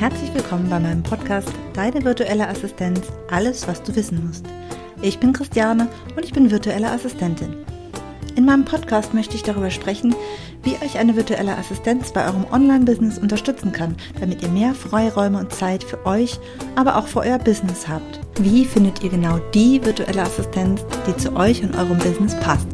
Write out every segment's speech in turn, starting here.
Herzlich willkommen bei meinem Podcast Deine virtuelle Assistenz, alles, was du wissen musst. Ich bin Christiane und ich bin virtuelle Assistentin. In meinem Podcast möchte ich darüber sprechen, wie euch eine virtuelle Assistenz bei eurem Online-Business unterstützen kann, damit ihr mehr Freiräume und Zeit für euch, aber auch für euer Business habt. Wie findet ihr genau die virtuelle Assistenz, die zu euch und eurem Business passt?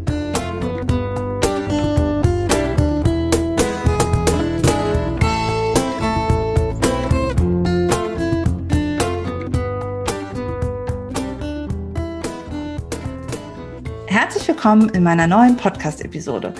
Willkommen in meiner neuen Podcast-Episode.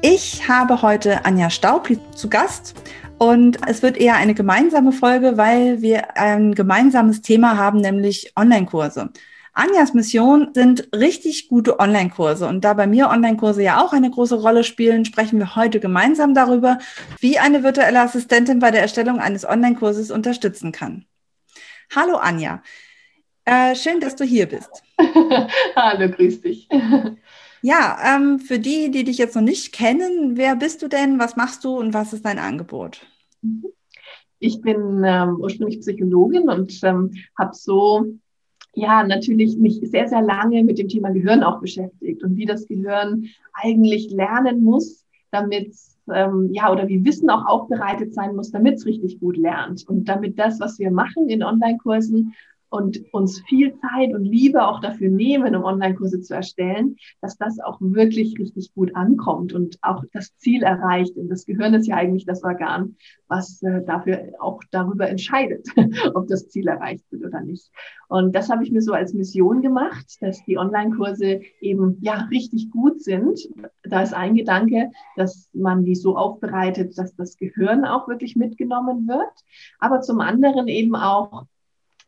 Ich habe heute Anja Staub zu Gast und es wird eher eine gemeinsame Folge, weil wir ein gemeinsames Thema haben, nämlich Online-Kurse. Anjas Mission sind richtig gute Online-Kurse. Und da bei mir Online-Kurse ja auch eine große Rolle spielen, sprechen wir heute gemeinsam darüber, wie eine virtuelle Assistentin bei der Erstellung eines Online-Kurses unterstützen kann. Hallo Anja. Äh, schön, dass du hier bist. Hallo, grüß dich. Ja, ähm, für die, die dich jetzt noch nicht kennen, wer bist du denn, was machst du und was ist dein Angebot? Ich bin ähm, ursprünglich Psychologin und ähm, habe so ja natürlich mich sehr, sehr lange mit dem Thema Gehirn auch beschäftigt und wie das Gehirn eigentlich lernen muss, damit ähm, ja oder wie Wissen auch aufbereitet sein muss, damit es richtig gut lernt und damit das, was wir machen in Online-Kursen und uns viel Zeit und Liebe auch dafür nehmen, um Online-Kurse zu erstellen, dass das auch wirklich richtig gut ankommt und auch das Ziel erreicht. Und das Gehirn ist ja eigentlich das Organ, was äh, dafür auch darüber entscheidet, ob das Ziel erreicht wird oder nicht. Und das habe ich mir so als Mission gemacht, dass die Online-Kurse eben ja richtig gut sind. Da ist ein Gedanke, dass man die so aufbereitet, dass das Gehirn auch wirklich mitgenommen wird. Aber zum anderen eben auch,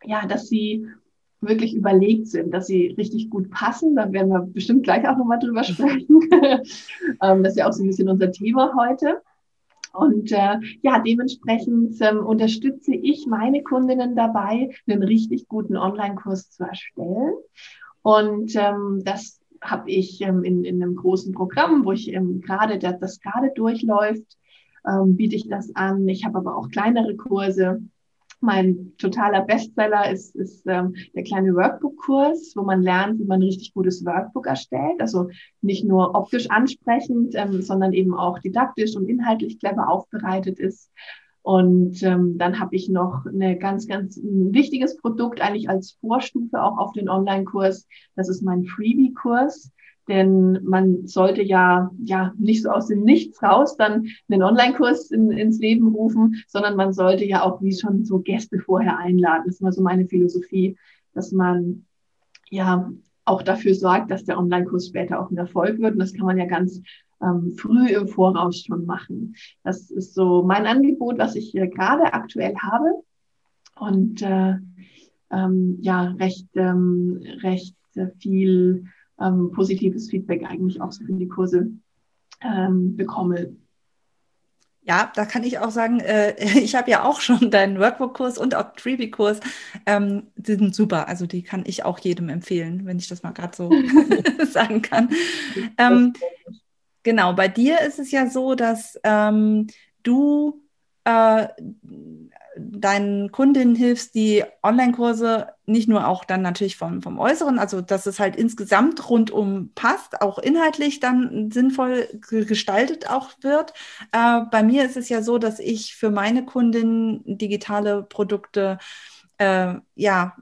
ja, dass sie wirklich überlegt sind, dass sie richtig gut passen. Da werden wir bestimmt gleich auch nochmal drüber sprechen. Ähm, das ist ja auch so ein bisschen unser Thema heute. Und äh, ja, dementsprechend ähm, unterstütze ich meine Kundinnen dabei, einen richtig guten Online-Kurs zu erstellen. Und ähm, das habe ich ähm, in, in einem großen Programm, wo ich ähm, gerade das, das gerade durchläuft, ähm, biete ich das an. Ich habe aber auch kleinere Kurse mein totaler Bestseller ist, ist ähm, der kleine Workbook-Kurs, wo man lernt, wie man ein richtig gutes Workbook erstellt. Also nicht nur optisch ansprechend, ähm, sondern eben auch didaktisch und inhaltlich clever aufbereitet ist. Und ähm, dann habe ich noch eine ganz, ganz ein wichtiges Produkt eigentlich als Vorstufe auch auf den Online-Kurs. Das ist mein Freebie-Kurs. Denn man sollte ja, ja nicht so aus dem Nichts raus dann einen Online-Kurs in, ins Leben rufen, sondern man sollte ja auch wie schon so Gäste vorher einladen. Das ist immer so meine Philosophie, dass man ja auch dafür sorgt, dass der Online-Kurs später auch ein Erfolg wird. Und das kann man ja ganz ähm, früh im Voraus schon machen. Das ist so mein Angebot, was ich äh, gerade aktuell habe. Und äh, ähm, ja, recht, ähm, recht äh, viel ähm, positives Feedback eigentlich auch so für die Kurse ähm, bekomme. Ja, da kann ich auch sagen, äh, ich habe ja auch schon deinen Workbook-Kurs und auch Freebie-Kurs. Ähm, die sind super. Also die kann ich auch jedem empfehlen, wenn ich das mal gerade so sagen kann. Ähm, genau, bei dir ist es ja so, dass ähm, du äh, deinen Kundinnen hilfst, die Online-Kurse nicht nur auch dann natürlich vom, vom Äußeren, also dass es halt insgesamt rundum passt, auch inhaltlich dann sinnvoll gestaltet auch wird. Äh, bei mir ist es ja so, dass ich für meine Kundinnen digitale Produkte äh, ja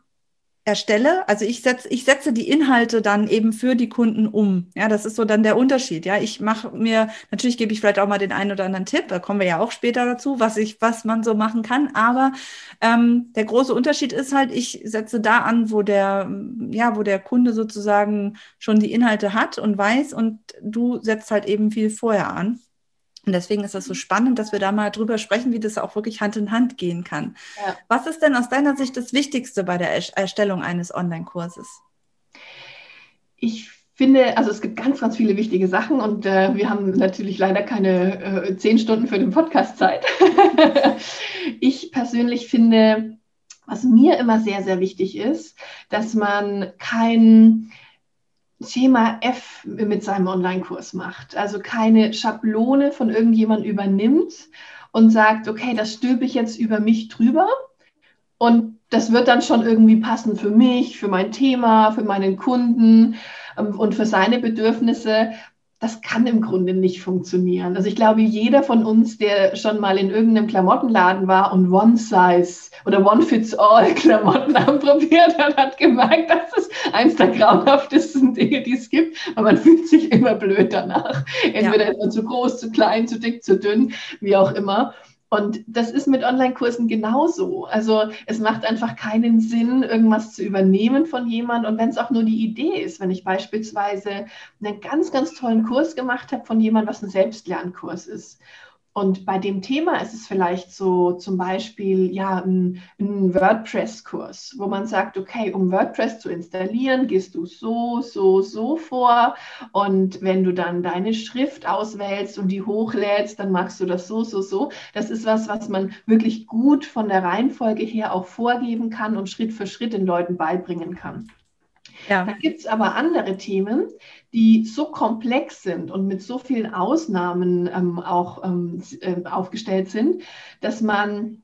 erstelle. Also ich setze, ich setze die Inhalte dann eben für die Kunden um. Ja, das ist so dann der Unterschied. Ja, ich mache mir, natürlich gebe ich vielleicht auch mal den einen oder anderen Tipp, da kommen wir ja auch später dazu, was ich, was man so machen kann. Aber ähm, der große Unterschied ist halt, ich setze da an, wo der, ja, wo der Kunde sozusagen schon die Inhalte hat und weiß und du setzt halt eben viel vorher an. Und deswegen ist das so spannend, dass wir da mal drüber sprechen, wie das auch wirklich Hand in Hand gehen kann. Ja. Was ist denn aus deiner Sicht das Wichtigste bei der Erstellung eines Online-Kurses? Ich finde, also es gibt ganz, ganz viele wichtige Sachen und äh, wir haben natürlich leider keine äh, zehn Stunden für den Podcast Zeit. ich persönlich finde, was mir immer sehr, sehr wichtig ist, dass man kein Thema F mit seinem Online-Kurs macht. Also keine Schablone von irgendjemand übernimmt und sagt, okay, das stülpe ich jetzt über mich drüber und das wird dann schon irgendwie passen für mich, für mein Thema, für meinen Kunden ähm, und für seine Bedürfnisse das kann im Grunde nicht funktionieren. Also ich glaube, jeder von uns, der schon mal in irgendeinem Klamottenladen war und One Size oder One Fits All Klamotten anprobiert hat, hat gemerkt, dass es eins der grauenhaftesten Dinge, die es gibt. Aber man fühlt sich immer blöd danach. Entweder ja. ist man zu groß, zu klein, zu dick, zu dünn, wie auch immer. Und das ist mit Online-Kursen genauso. Also es macht einfach keinen Sinn, irgendwas zu übernehmen von jemand. Und wenn es auch nur die Idee ist, wenn ich beispielsweise einen ganz, ganz tollen Kurs gemacht habe von jemandem, was ein Selbstlernkurs ist. Und bei dem Thema ist es vielleicht so zum Beispiel ja ein, ein WordPress-Kurs, wo man sagt, okay, um WordPress zu installieren, gehst du so, so, so vor. Und wenn du dann deine Schrift auswählst und die hochlädst, dann machst du das so, so, so. Das ist was, was man wirklich gut von der Reihenfolge her auch vorgeben kann und Schritt für Schritt den Leuten beibringen kann. Ja. Da gibt es aber andere Themen, die so komplex sind und mit so vielen Ausnahmen ähm, auch ähm, äh, aufgestellt sind, dass man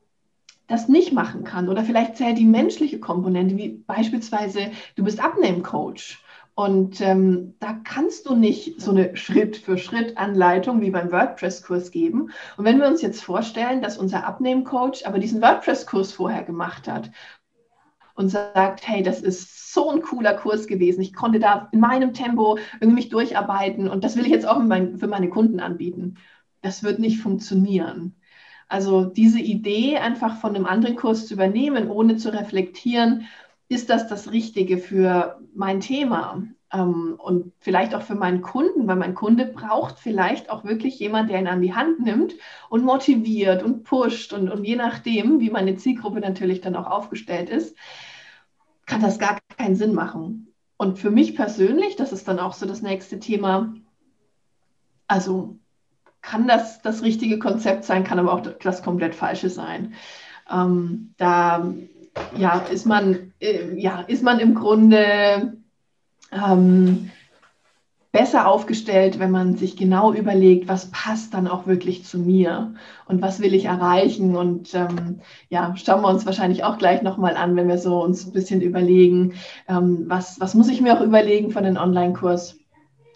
das nicht machen kann. Oder vielleicht zählt die menschliche Komponente, wie beispielsweise du bist Abnehmcoach. Und ähm, da kannst du nicht so eine Schritt-für-Schritt-Anleitung wie beim WordPress-Kurs geben. Und wenn wir uns jetzt vorstellen, dass unser Abnehmcoach aber diesen WordPress-Kurs vorher gemacht hat und sagt, hey, das ist so ein cooler Kurs gewesen. Ich konnte da in meinem Tempo irgendwie mich durcharbeiten und das will ich jetzt auch für meine Kunden anbieten. Das wird nicht funktionieren. Also diese Idee, einfach von einem anderen Kurs zu übernehmen, ohne zu reflektieren, ist das das Richtige für mein Thema? Ähm, und vielleicht auch für meinen Kunden, weil mein Kunde braucht vielleicht auch wirklich jemand, der ihn an die Hand nimmt und motiviert und pusht und, und je nachdem, wie meine Zielgruppe natürlich dann auch aufgestellt ist, kann das gar keinen Sinn machen. Und für mich persönlich, das ist dann auch so das nächste Thema, also kann das das richtige Konzept sein, kann aber auch das komplett falsche sein. Ähm, da ja, ist, man, äh, ja, ist man im Grunde ähm, besser aufgestellt, wenn man sich genau überlegt, was passt dann auch wirklich zu mir und was will ich erreichen. Und ähm, ja, schauen wir uns wahrscheinlich auch gleich nochmal an, wenn wir so uns ein bisschen überlegen, ähm, was, was muss ich mir auch überlegen von den Online-Kurs.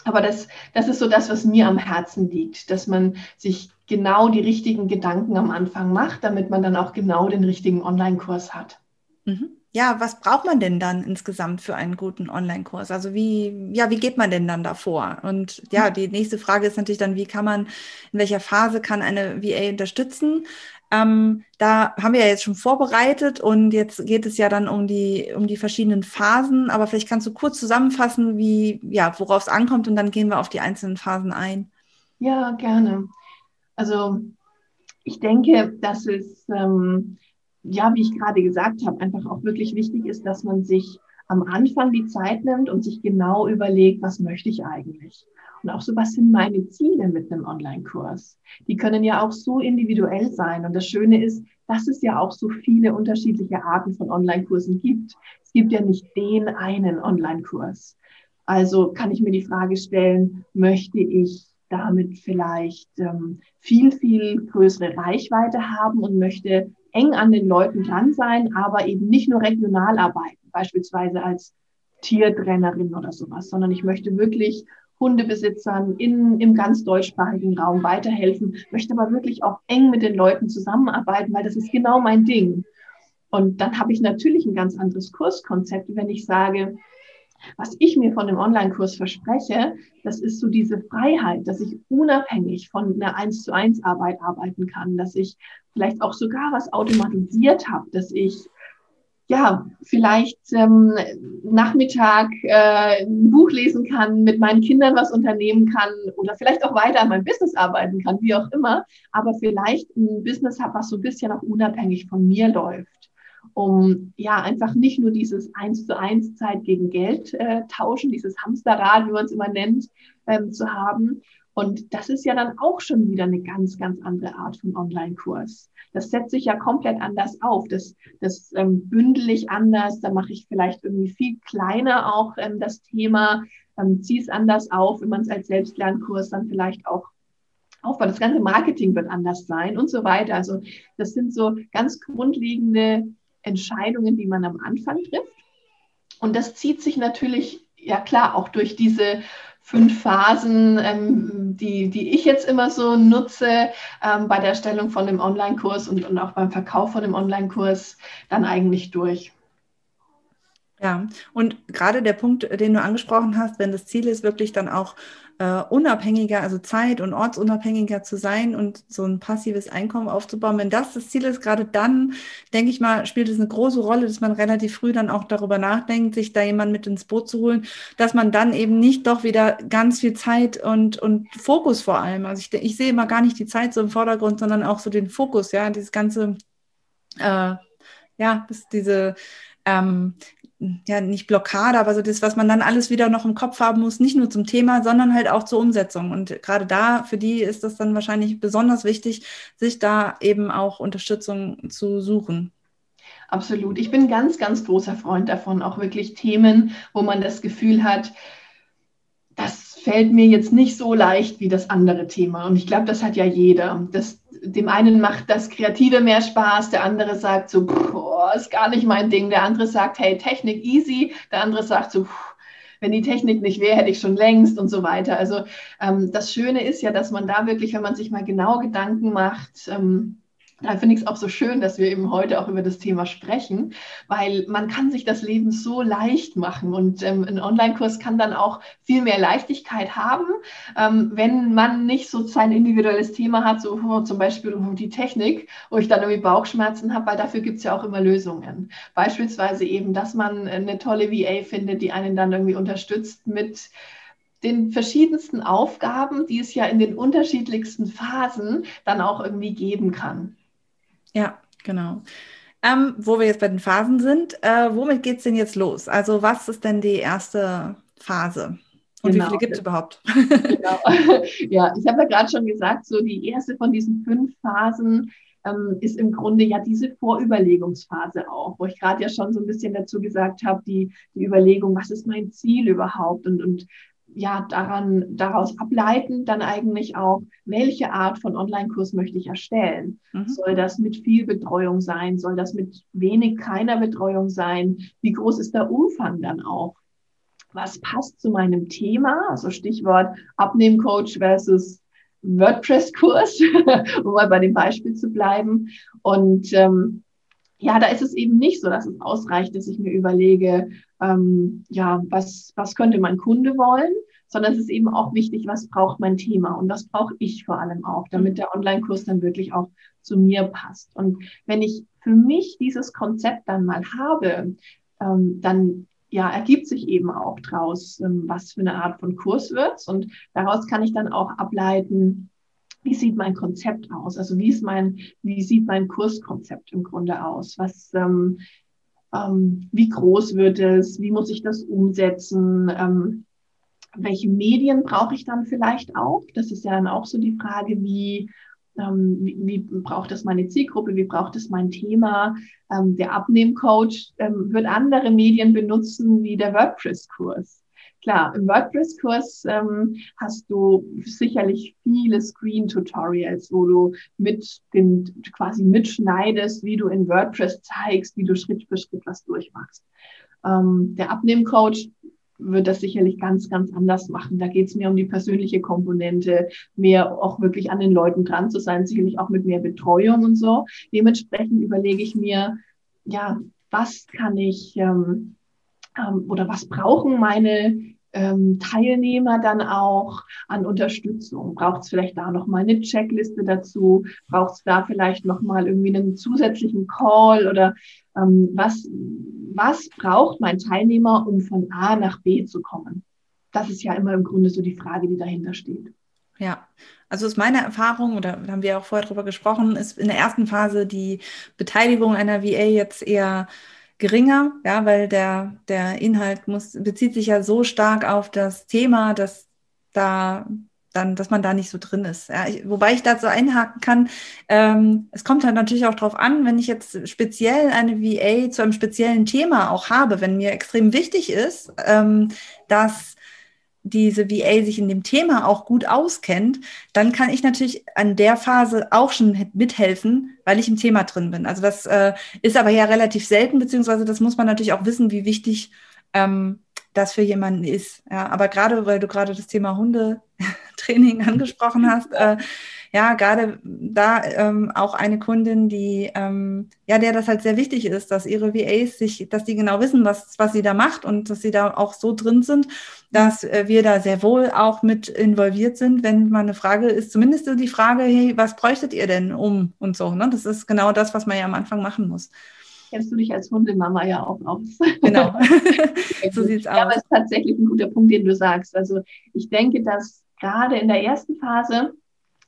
Aber das, das ist so das, was mir am Herzen liegt, dass man sich genau die richtigen Gedanken am Anfang macht, damit man dann auch genau den richtigen Online-Kurs hat. Mhm ja, was braucht man denn dann insgesamt für einen guten Online-Kurs? Also wie, ja, wie geht man denn dann davor? Und ja, die nächste Frage ist natürlich dann, wie kann man, in welcher Phase kann eine VA unterstützen? Ähm, da haben wir ja jetzt schon vorbereitet und jetzt geht es ja dann um die, um die verschiedenen Phasen. Aber vielleicht kannst du kurz zusammenfassen, wie, ja, worauf es ankommt und dann gehen wir auf die einzelnen Phasen ein. Ja, gerne. Also ich denke, dass es ähm, ja, wie ich gerade gesagt habe, einfach auch wirklich wichtig ist, dass man sich am Anfang die Zeit nimmt und sich genau überlegt, was möchte ich eigentlich? Und auch so, was sind meine Ziele mit einem Online-Kurs? Die können ja auch so individuell sein. Und das Schöne ist, dass es ja auch so viele unterschiedliche Arten von Online-Kursen gibt. Es gibt ja nicht den einen Online-Kurs. Also kann ich mir die Frage stellen, möchte ich damit vielleicht ähm, viel, viel größere Reichweite haben und möchte eng an den Leuten dran sein, aber eben nicht nur regional arbeiten, beispielsweise als Tiertrainerin oder sowas, sondern ich möchte wirklich Hundebesitzern in, im ganz deutschsprachigen Raum weiterhelfen, möchte aber wirklich auch eng mit den Leuten zusammenarbeiten, weil das ist genau mein Ding. Und dann habe ich natürlich ein ganz anderes Kurskonzept, wenn ich sage, was ich mir von dem Online-Kurs verspreche, das ist so diese Freiheit, dass ich unabhängig von einer 1 zu 1 Arbeit arbeiten kann, dass ich vielleicht auch sogar was automatisiert habe, dass ich ja, vielleicht ähm, Nachmittag äh, ein Buch lesen kann, mit meinen Kindern was unternehmen kann oder vielleicht auch weiter an meinem Business arbeiten kann, wie auch immer, aber vielleicht ein Business habe, was so ein bisschen auch unabhängig von mir läuft um ja einfach nicht nur dieses eins zu eins Zeit gegen Geld äh, tauschen, dieses Hamsterrad, wie man es immer nennt, ähm, zu haben. Und das ist ja dann auch schon wieder eine ganz, ganz andere Art von Online-Kurs. Das setze ich ja komplett anders auf. Das, das ähm, bündel ich anders. Da mache ich vielleicht irgendwie viel kleiner auch ähm, das Thema, ähm, ziehe es anders auf, wenn man es als Selbstlernkurs dann vielleicht auch Aufbau, das ganze Marketing wird anders sein und so weiter. Also das sind so ganz grundlegende Entscheidungen, die man am Anfang trifft. Und das zieht sich natürlich, ja klar, auch durch diese fünf Phasen, ähm, die, die ich jetzt immer so nutze ähm, bei der Erstellung von dem Online-Kurs und, und auch beim Verkauf von dem Online-Kurs, dann eigentlich durch. Ja, und gerade der Punkt, den du angesprochen hast, wenn das Ziel ist, wirklich dann auch äh, unabhängiger, also zeit- und ortsunabhängiger zu sein und so ein passives Einkommen aufzubauen, wenn das das Ziel ist, gerade dann, denke ich mal, spielt es eine große Rolle, dass man relativ früh dann auch darüber nachdenkt, sich da jemand mit ins Boot zu holen, dass man dann eben nicht doch wieder ganz viel Zeit und, und Fokus vor allem, also ich, ich sehe immer gar nicht die Zeit so im Vordergrund, sondern auch so den Fokus, ja, dieses ganze, äh, ja, das, diese, ähm, ja, nicht Blockade, aber so das, was man dann alles wieder noch im Kopf haben muss, nicht nur zum Thema, sondern halt auch zur Umsetzung. Und gerade da, für die ist das dann wahrscheinlich besonders wichtig, sich da eben auch Unterstützung zu suchen. Absolut. Ich bin ganz, ganz großer Freund davon, auch wirklich Themen, wo man das Gefühl hat, das fällt mir jetzt nicht so leicht wie das andere Thema. Und ich glaube, das hat ja jeder. Das, dem einen macht das Kreative mehr Spaß, der andere sagt so, boah, ist gar nicht mein Ding. Der andere sagt, hey, Technik easy. Der andere sagt so, wenn die Technik nicht wäre, hätte ich schon längst und so weiter. Also ähm, das Schöne ist ja, dass man da wirklich, wenn man sich mal genau Gedanken macht, ähm, da finde ich es auch so schön, dass wir eben heute auch über das Thema sprechen, weil man kann sich das Leben so leicht machen und ähm, ein Online-Kurs kann dann auch viel mehr Leichtigkeit haben, ähm, wenn man nicht so sein individuelles Thema hat, so oh, zum Beispiel um die Technik, wo ich dann irgendwie Bauchschmerzen habe, weil dafür gibt es ja auch immer Lösungen. Beispielsweise eben, dass man eine tolle VA findet, die einen dann irgendwie unterstützt mit den verschiedensten Aufgaben, die es ja in den unterschiedlichsten Phasen dann auch irgendwie geben kann. Ja, genau. Ähm, wo wir jetzt bei den Phasen sind, äh, womit geht es denn jetzt los? Also was ist denn die erste Phase? Und genau. wie viele gibt es überhaupt? Genau. Ja, ich habe ja gerade schon gesagt, so die erste von diesen fünf Phasen ähm, ist im Grunde ja diese Vorüberlegungsphase auch, wo ich gerade ja schon so ein bisschen dazu gesagt habe, die, die Überlegung, was ist mein Ziel überhaupt und, und ja, daran, daraus ableiten dann eigentlich auch, welche Art von Online-Kurs möchte ich erstellen? Mhm. Soll das mit viel Betreuung sein? Soll das mit wenig, keiner Betreuung sein? Wie groß ist der Umfang dann auch? Was passt zu meinem Thema? Also Stichwort Abnehmcoach versus WordPress-Kurs, um mal bei dem Beispiel zu bleiben. Und ähm, ja, da ist es eben nicht so, dass es ausreicht, dass ich mir überlege, ähm, ja, was, was könnte mein Kunde wollen, sondern es ist eben auch wichtig, was braucht mein Thema und was brauche ich vor allem auch, damit der Online-Kurs dann wirklich auch zu mir passt. Und wenn ich für mich dieses Konzept dann mal habe, ähm, dann ja, ergibt sich eben auch draus, ähm, was für eine Art von Kurs wird. Und daraus kann ich dann auch ableiten, wie sieht mein Konzept aus? Also wie ist mein, wie sieht mein Kurskonzept im Grunde aus? Was, ähm, ähm, wie groß wird es? Wie muss ich das umsetzen? Ähm, welche Medien brauche ich dann vielleicht auch? Das ist ja dann auch so die Frage, wie, ähm, wie, wie braucht es meine Zielgruppe? Wie braucht es mein Thema? Ähm, der Abnehmcoach ähm, wird andere Medien benutzen wie der WordPress-Kurs. Klar, im WordPress-Kurs ähm, hast du sicherlich viele Screen-Tutorials, wo du mit den quasi mitschneidest, wie du in WordPress zeigst, wie du Schritt für Schritt was durchmachst. Ähm, der Abnehmcoach wird das sicherlich ganz, ganz anders machen. Da geht es mir um die persönliche Komponente, mehr auch wirklich an den Leuten dran zu sein, sicherlich auch mit mehr Betreuung und so. Dementsprechend überlege ich mir, ja, was kann ich ähm, ähm, oder was brauchen meine ähm, Teilnehmer dann auch an Unterstützung? Braucht es vielleicht da noch mal eine Checkliste dazu? Braucht es da vielleicht noch mal irgendwie einen zusätzlichen Call oder ähm, was, was braucht mein Teilnehmer, um von A nach B zu kommen? Das ist ja immer im Grunde so die Frage, die dahinter steht. Ja, also ist meine Erfahrung, oder haben wir auch vorher drüber gesprochen, ist in der ersten Phase die Beteiligung einer VA jetzt eher geringer, ja, weil der, der Inhalt muss, bezieht sich ja so stark auf das Thema, dass da dann, dass man da nicht so drin ist. Ja, ich, wobei ich dazu einhaken kann, ähm, es kommt halt natürlich auch darauf an, wenn ich jetzt speziell eine VA zu einem speziellen Thema auch habe, wenn mir extrem wichtig ist, ähm, dass diese VA sich in dem Thema auch gut auskennt, dann kann ich natürlich an der Phase auch schon mithelfen, weil ich im Thema drin bin. Also das äh, ist aber ja relativ selten, beziehungsweise das muss man natürlich auch wissen, wie wichtig ähm, das für jemanden ist. Ja, aber gerade, weil du gerade das Thema Hundetraining angesprochen hast, äh, ja, gerade da ähm, auch eine Kundin, die, ähm, ja, der das halt sehr wichtig ist, dass ihre VAs sich, dass die genau wissen, was, was sie da macht und dass sie da auch so drin sind, dass äh, wir da sehr wohl auch mit involviert sind, wenn mal eine Frage ist, zumindest die Frage, hey, was bräuchtet ihr denn um und so, ne? Das ist genau das, was man ja am Anfang machen muss kennst du dich als Hundemama ja auch aus. Genau, so sieht es aus. Ja, aber es ist tatsächlich ein guter Punkt, den du sagst. Also ich denke, dass gerade in der ersten Phase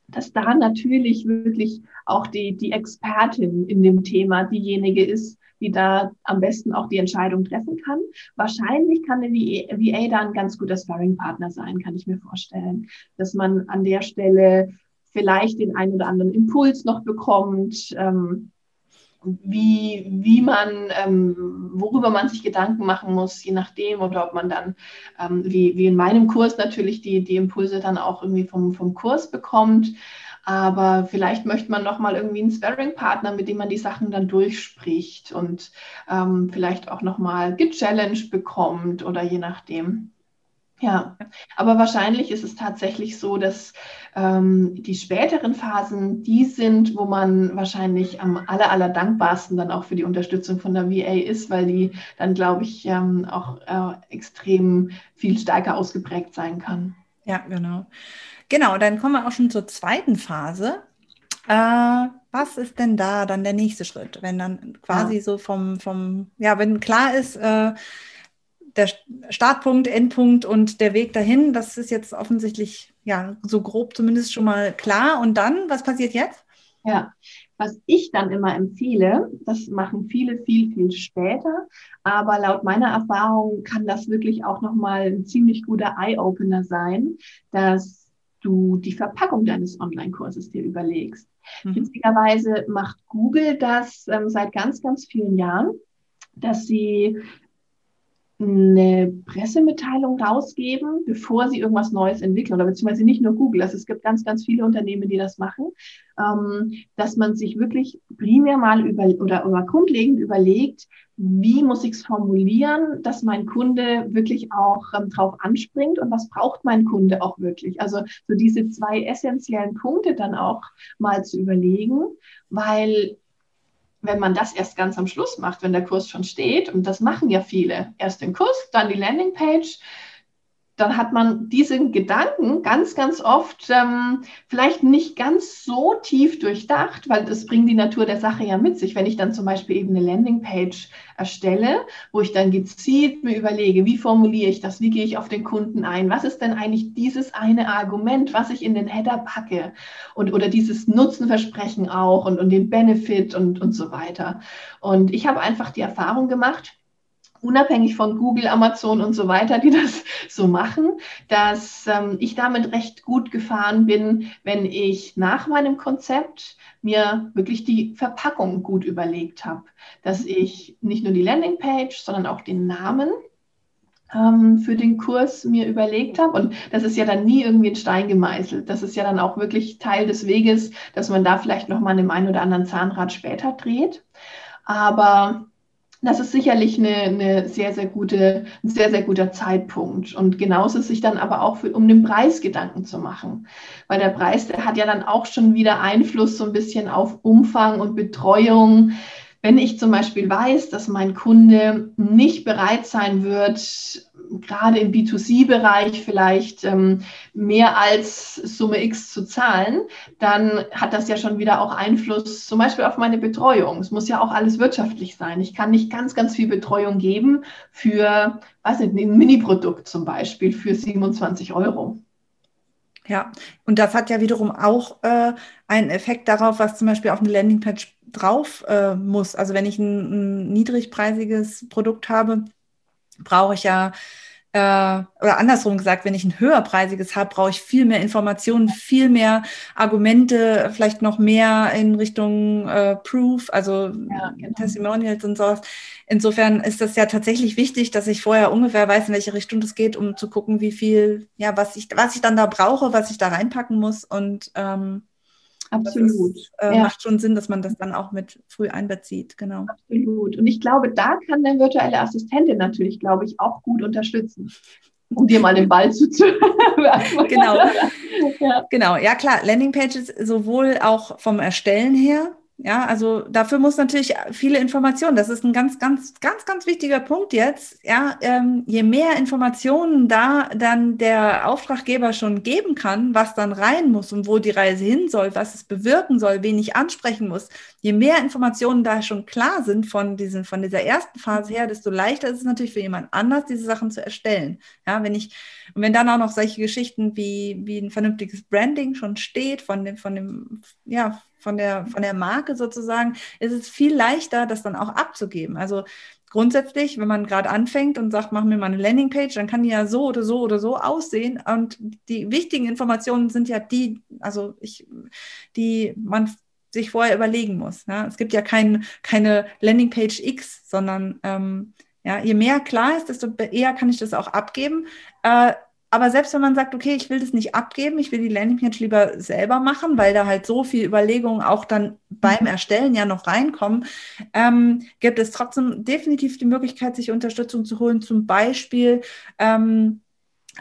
dass da natürlich wirklich auch die, die Expertin in dem Thema diejenige ist, die da am besten auch die Entscheidung treffen kann. Wahrscheinlich kann eine VA da ein ganz guter Sparring-Partner sein, kann ich mir vorstellen, dass man an der Stelle vielleicht den einen oder anderen Impuls noch bekommt, ähm, wie, wie man, ähm, worüber man sich Gedanken machen muss, je nachdem, oder ob man dann, ähm, wie, wie in meinem Kurs natürlich, die, die Impulse dann auch irgendwie vom, vom Kurs bekommt. Aber vielleicht möchte man noch mal irgendwie einen Sparring-Partner, mit dem man die Sachen dann durchspricht und ähm, vielleicht auch noch mal gechallenged bekommt oder je nachdem. Ja, aber wahrscheinlich ist es tatsächlich so, dass ähm, die späteren Phasen die sind, wo man wahrscheinlich am aller, aller dankbarsten dann auch für die Unterstützung von der VA ist, weil die dann, glaube ich, ähm, auch äh, extrem viel stärker ausgeprägt sein kann. Ja, genau. Genau, dann kommen wir auch schon zur zweiten Phase. Äh, was ist denn da dann der nächste Schritt, wenn dann quasi ja. so vom, vom, ja, wenn klar ist, äh, der Startpunkt, Endpunkt und der Weg dahin, das ist jetzt offensichtlich ja so grob zumindest schon mal klar. Und dann, was passiert jetzt? Ja, was ich dann immer empfehle, das machen viele viel, viel später, aber laut meiner Erfahrung kann das wirklich auch nochmal ein ziemlich guter Eye-Opener sein, dass du die Verpackung deines Online-Kurses dir überlegst. Mhm. Witzigerweise macht Google das ähm, seit ganz, ganz vielen Jahren, dass sie eine Pressemitteilung rausgeben, bevor sie irgendwas Neues entwickeln oder beziehungsweise nicht nur Google, also es gibt ganz, ganz viele Unternehmen, die das machen, ähm, dass man sich wirklich primär mal über oder, oder grundlegend überlegt, wie muss ich es formulieren, dass mein Kunde wirklich auch ähm, drauf anspringt und was braucht mein Kunde auch wirklich. Also so diese zwei essentiellen Punkte dann auch mal zu überlegen, weil wenn man das erst ganz am Schluss macht, wenn der Kurs schon steht, und das machen ja viele, erst den Kurs, dann die Landingpage, dann hat man diesen Gedanken ganz, ganz oft ähm, vielleicht nicht ganz so tief durchdacht, weil das bringt die Natur der Sache ja mit sich. Wenn ich dann zum Beispiel eben eine Landingpage erstelle, wo ich dann gezielt mir überlege, wie formuliere ich das, wie gehe ich auf den Kunden ein, was ist denn eigentlich dieses eine Argument, was ich in den Header packe und oder dieses Nutzenversprechen auch und, und den Benefit und, und so weiter. Und ich habe einfach die Erfahrung gemacht, unabhängig von Google, Amazon und so weiter, die das so machen, dass ähm, ich damit recht gut gefahren bin, wenn ich nach meinem Konzept mir wirklich die Verpackung gut überlegt habe, dass ich nicht nur die Landingpage, sondern auch den Namen ähm, für den Kurs mir überlegt habe. Und das ist ja dann nie irgendwie in Stein gemeißelt. Das ist ja dann auch wirklich Teil des Weges, dass man da vielleicht nochmal an dem einen oder anderen Zahnrad später dreht. Aber das ist sicherlich eine, eine, sehr, sehr gute, ein sehr, sehr guter Zeitpunkt. Und genauso sich dann aber auch für, um den Preis Gedanken zu machen. Weil der Preis, der hat ja dann auch schon wieder Einfluss so ein bisschen auf Umfang und Betreuung. Wenn ich zum Beispiel weiß, dass mein Kunde nicht bereit sein wird, gerade im B2C-Bereich vielleicht ähm, mehr als Summe X zu zahlen, dann hat das ja schon wieder auch Einfluss zum Beispiel auf meine Betreuung. Es muss ja auch alles wirtschaftlich sein. Ich kann nicht ganz, ganz viel Betreuung geben für, weiß nicht, ein Mini-Produkt zum Beispiel für 27 Euro. Ja, und das hat ja wiederum auch äh, einen Effekt darauf, was zum Beispiel auf eine Landingpage drauf äh, muss. Also wenn ich ein, ein niedrigpreisiges Produkt habe, brauche ich ja äh, oder andersrum gesagt, wenn ich ein höherpreisiges habe, brauche ich viel mehr Informationen, viel mehr Argumente, vielleicht noch mehr in Richtung äh, Proof, also ja, genau. Testimonials und sowas. Insofern ist das ja tatsächlich wichtig, dass ich vorher ungefähr weiß, in welche Richtung es geht, um zu gucken, wie viel, ja, was ich, was ich dann da brauche, was ich da reinpacken muss und ähm, Absolut. Ist, äh, ja. Macht schon Sinn, dass man das dann auch mit früh einbezieht, genau. Absolut. Und ich glaube, da kann der virtuelle Assistentin natürlich, glaube ich, auch gut unterstützen. Um dir mal den Ball zuzuhören. genau. ja. Genau, ja klar, Landingpages sowohl auch vom Erstellen her, ja, also dafür muss natürlich viele Informationen. Das ist ein ganz, ganz, ganz, ganz wichtiger Punkt jetzt. Ja, ähm, je mehr Informationen da dann der Auftraggeber schon geben kann, was dann rein muss und wo die Reise hin soll, was es bewirken soll, wen ich ansprechen muss, je mehr Informationen da schon klar sind von diesen, von dieser ersten Phase her, desto leichter ist es natürlich für jemand anders, diese Sachen zu erstellen. Ja, wenn ich, und wenn dann auch noch solche Geschichten wie, wie ein vernünftiges Branding schon steht von dem, von dem, ja, von der, von der Marke sozusagen, ist es viel leichter, das dann auch abzugeben. Also grundsätzlich, wenn man gerade anfängt und sagt, mach mir mal eine Landingpage, dann kann die ja so oder so oder so aussehen. Und die wichtigen Informationen sind ja die, also ich, die man sich vorher überlegen muss. Ne? Es gibt ja kein, keine Landingpage X, sondern ähm, ja, je mehr klar ist, desto eher kann ich das auch abgeben. Äh, aber selbst wenn man sagt, okay, ich will das nicht abgeben, ich will die Landingpage lieber selber machen, weil da halt so viel Überlegungen auch dann beim mhm. Erstellen ja noch reinkommen, ähm, gibt es trotzdem definitiv die Möglichkeit, sich Unterstützung zu holen, zum Beispiel ähm,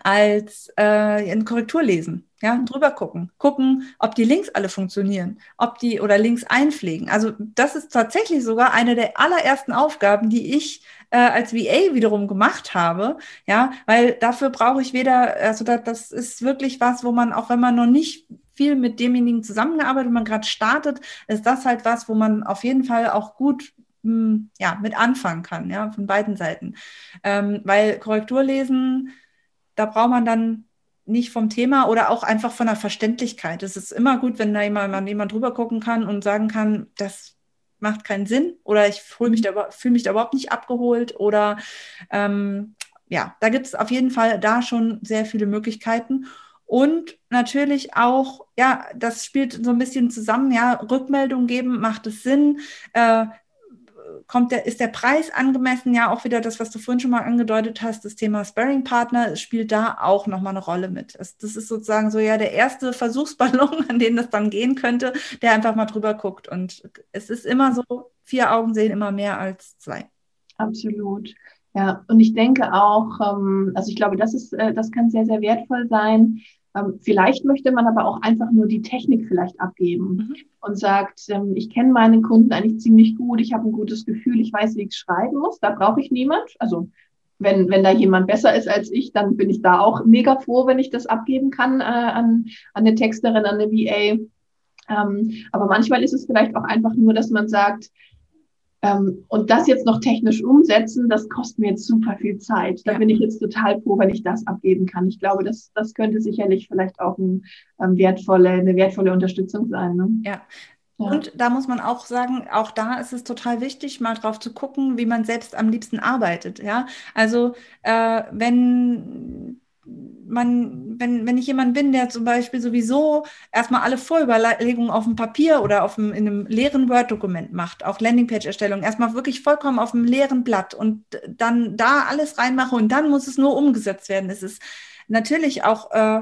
als äh, ein Korrekturlesen. Ja, drüber gucken. Gucken, ob die Links alle funktionieren, ob die oder Links einpflegen. Also das ist tatsächlich sogar eine der allerersten Aufgaben, die ich äh, als VA wiederum gemacht habe, ja, weil dafür brauche ich weder, also das, das ist wirklich was, wo man, auch wenn man noch nicht viel mit demjenigen zusammengearbeitet, man gerade startet, ist das halt was, wo man auf jeden Fall auch gut hm, ja, mit anfangen kann, ja, von beiden Seiten. Ähm, weil Korrekturlesen, da braucht man dann nicht vom Thema oder auch einfach von der Verständlichkeit. Es ist immer gut, wenn da jemand, jemand drüber gucken kann und sagen kann, das macht keinen Sinn oder ich fühle mich, da, fühl mich da überhaupt nicht abgeholt oder ähm, ja, da gibt es auf jeden Fall da schon sehr viele Möglichkeiten. Und natürlich auch, ja, das spielt so ein bisschen zusammen, ja, Rückmeldung geben, macht es Sinn, äh, kommt der, ist der Preis angemessen? Ja, auch wieder das, was du vorhin schon mal angedeutet hast, das Thema Sparring-Partner spielt da auch nochmal eine Rolle mit. Das, das, ist sozusagen so ja der erste Versuchsballon, an den das dann gehen könnte, der einfach mal drüber guckt. Und es ist immer so, vier Augen sehen immer mehr als zwei. Absolut. Ja, und ich denke auch, ähm, also ich glaube, das ist, äh, das kann sehr, sehr wertvoll sein, ähm, vielleicht möchte man aber auch einfach nur die Technik vielleicht abgeben mhm. und sagt, ähm, ich kenne meinen Kunden eigentlich ziemlich gut, ich habe ein gutes Gefühl, ich weiß, wie ich schreiben muss, da brauche ich niemand. Also wenn, wenn da jemand besser ist als ich, dann bin ich da auch mega froh, wenn ich das abgeben kann äh, an, an eine Texterin, an eine VA. Ähm, aber manchmal ist es vielleicht auch einfach nur, dass man sagt, und das jetzt noch technisch umsetzen, das kostet mir jetzt super viel Zeit. Da ja. bin ich jetzt total froh, wenn ich das abgeben kann. Ich glaube, das, das könnte sicherlich vielleicht auch ein, ähm, wertvolle, eine wertvolle Unterstützung sein. Ne? Ja, ja. Und da muss man auch sagen, auch da ist es total wichtig, mal drauf zu gucken, wie man selbst am liebsten arbeitet. Ja, also äh, wenn man, wenn, wenn ich jemand bin, der zum Beispiel sowieso erstmal alle Vorüberlegungen auf dem Papier oder auf dem, in einem leeren Word-Dokument macht, auch Landingpage-Erstellung, erstmal wirklich vollkommen auf einem leeren Blatt und dann da alles reinmache und dann muss es nur umgesetzt werden. Es ist natürlich auch äh,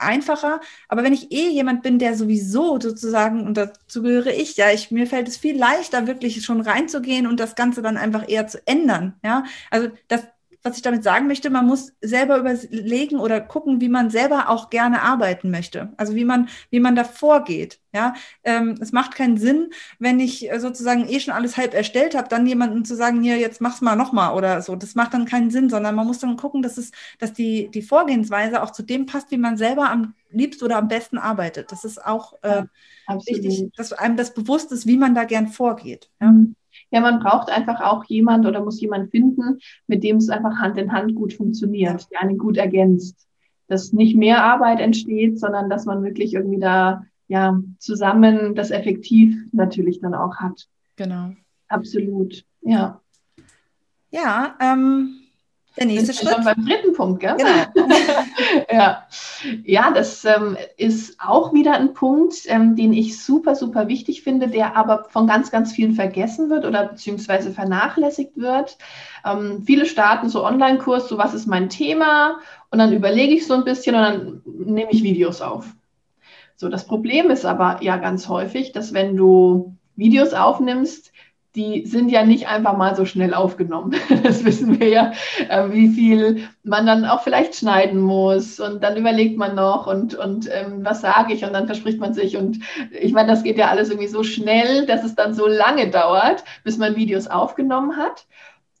einfacher, aber wenn ich eh jemand bin, der sowieso sozusagen, und dazu gehöre ich, ja, ich, mir fällt es viel leichter, wirklich schon reinzugehen und das Ganze dann einfach eher zu ändern, ja, also das, was ich damit sagen möchte, man muss selber überlegen oder gucken, wie man selber auch gerne arbeiten möchte. Also wie man, wie man da vorgeht. Ja, ähm, es macht keinen Sinn, wenn ich äh, sozusagen eh schon alles halb erstellt habe, dann jemanden zu sagen, hier, jetzt mach's mal nochmal oder so. Das macht dann keinen Sinn, sondern man muss dann gucken, dass es, dass die, die Vorgehensweise auch zu dem passt, wie man selber am liebst oder am besten arbeitet. Das ist auch äh, ja, wichtig, dass einem das bewusst ist, wie man da gern vorgeht. Ja. Mhm. Ja, man braucht einfach auch jemand oder muss jemand finden, mit dem es einfach Hand in Hand gut funktioniert, der einen gut ergänzt. Dass nicht mehr Arbeit entsteht, sondern dass man wirklich irgendwie da ja zusammen das effektiv natürlich dann auch hat. Genau. Absolut. Ja. Ja, ähm, Der nächste Schritt. Schon beim dritten Punkt, gell? Genau. ja. ja, das ähm, ist auch wieder ein Punkt, ähm, den ich super, super wichtig finde, der aber von ganz, ganz vielen vergessen wird oder beziehungsweise vernachlässigt wird. Ähm, viele starten so Online-Kurs, so was ist mein Thema? Und dann überlege ich so ein bisschen und dann nehme ich Videos auf. So, das Problem ist aber ja ganz häufig, dass wenn du Videos aufnimmst, die sind ja nicht einfach mal so schnell aufgenommen. Das wissen wir ja, äh, wie viel man dann auch vielleicht schneiden muss. Und dann überlegt man noch und, und ähm, was sage ich und dann verspricht man sich. Und ich meine, das geht ja alles irgendwie so schnell, dass es dann so lange dauert, bis man Videos aufgenommen hat.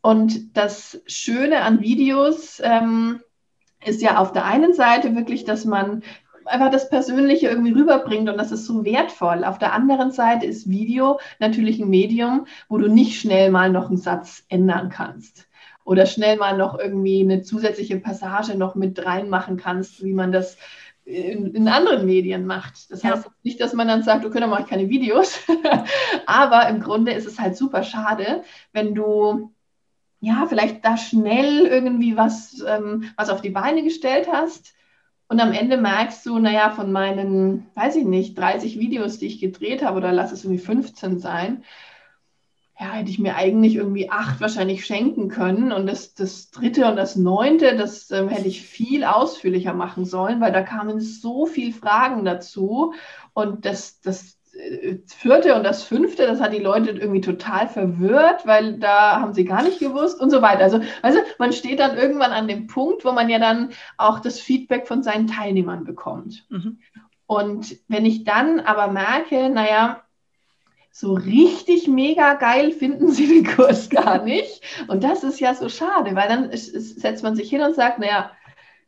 Und das Schöne an Videos ähm, ist ja auf der einen Seite wirklich, dass man einfach das Persönliche irgendwie rüberbringt und das ist so wertvoll. Auf der anderen Seite ist Video natürlich ein Medium, wo du nicht schnell mal noch einen Satz ändern kannst oder schnell mal noch irgendwie eine zusätzliche Passage noch mit reinmachen kannst, wie man das in, in anderen Medien macht. Das heißt ja. nicht, dass man dann sagt, okay, dann mache ich keine Videos, aber im Grunde ist es halt super schade, wenn du ja vielleicht da schnell irgendwie was, ähm, was auf die Beine gestellt hast und am Ende merkst du, naja, von meinen, weiß ich nicht, 30 Videos, die ich gedreht habe, oder lass es irgendwie 15 sein, ja, hätte ich mir eigentlich irgendwie acht wahrscheinlich schenken können. Und das, das dritte und das neunte, das ähm, hätte ich viel ausführlicher machen sollen, weil da kamen so viele Fragen dazu. Und das, das vierte und das fünfte, das hat die Leute irgendwie total verwirrt, weil da haben sie gar nicht gewusst und so weiter. Also, also man steht dann irgendwann an dem Punkt, wo man ja dann auch das Feedback von seinen Teilnehmern bekommt. Mhm. Und wenn ich dann aber merke, naja, so richtig mega geil finden sie den Kurs gar nicht. Und das ist ja so schade, weil dann ist, ist, setzt man sich hin und sagt, naja,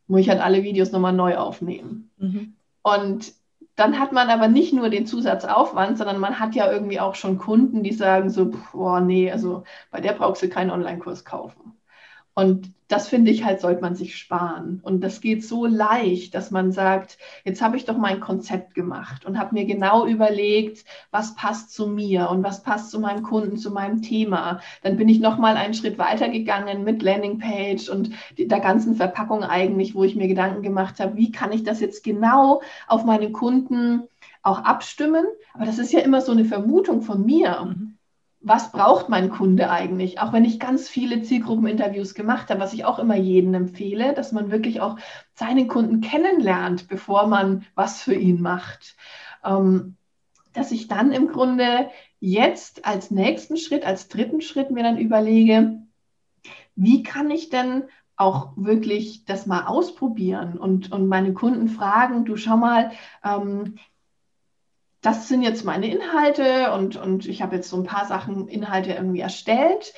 muss ich halt alle Videos nochmal neu aufnehmen. Mhm. Und dann hat man aber nicht nur den Zusatzaufwand, sondern man hat ja irgendwie auch schon Kunden, die sagen so, boah, nee, also bei der brauchst du keinen Online-Kurs kaufen. Und das finde ich halt, sollte man sich sparen. Und das geht so leicht, dass man sagt, jetzt habe ich doch mein Konzept gemacht und habe mir genau überlegt, was passt zu mir und was passt zu meinem Kunden, zu meinem Thema. Dann bin ich noch mal einen Schritt weiter gegangen mit Landingpage und der ganzen Verpackung eigentlich, wo ich mir Gedanken gemacht habe, wie kann ich das jetzt genau auf meine Kunden auch abstimmen? Aber das ist ja immer so eine Vermutung von mir. Mhm was braucht mein Kunde eigentlich? Auch wenn ich ganz viele Zielgruppeninterviews gemacht habe, was ich auch immer jedem empfehle, dass man wirklich auch seinen Kunden kennenlernt, bevor man was für ihn macht. Ähm, dass ich dann im Grunde jetzt als nächsten Schritt, als dritten Schritt mir dann überlege, wie kann ich denn auch wirklich das mal ausprobieren und, und meine Kunden fragen, du schau mal, ähm, das sind jetzt meine Inhalte und, und ich habe jetzt so ein paar Sachen, Inhalte irgendwie erstellt.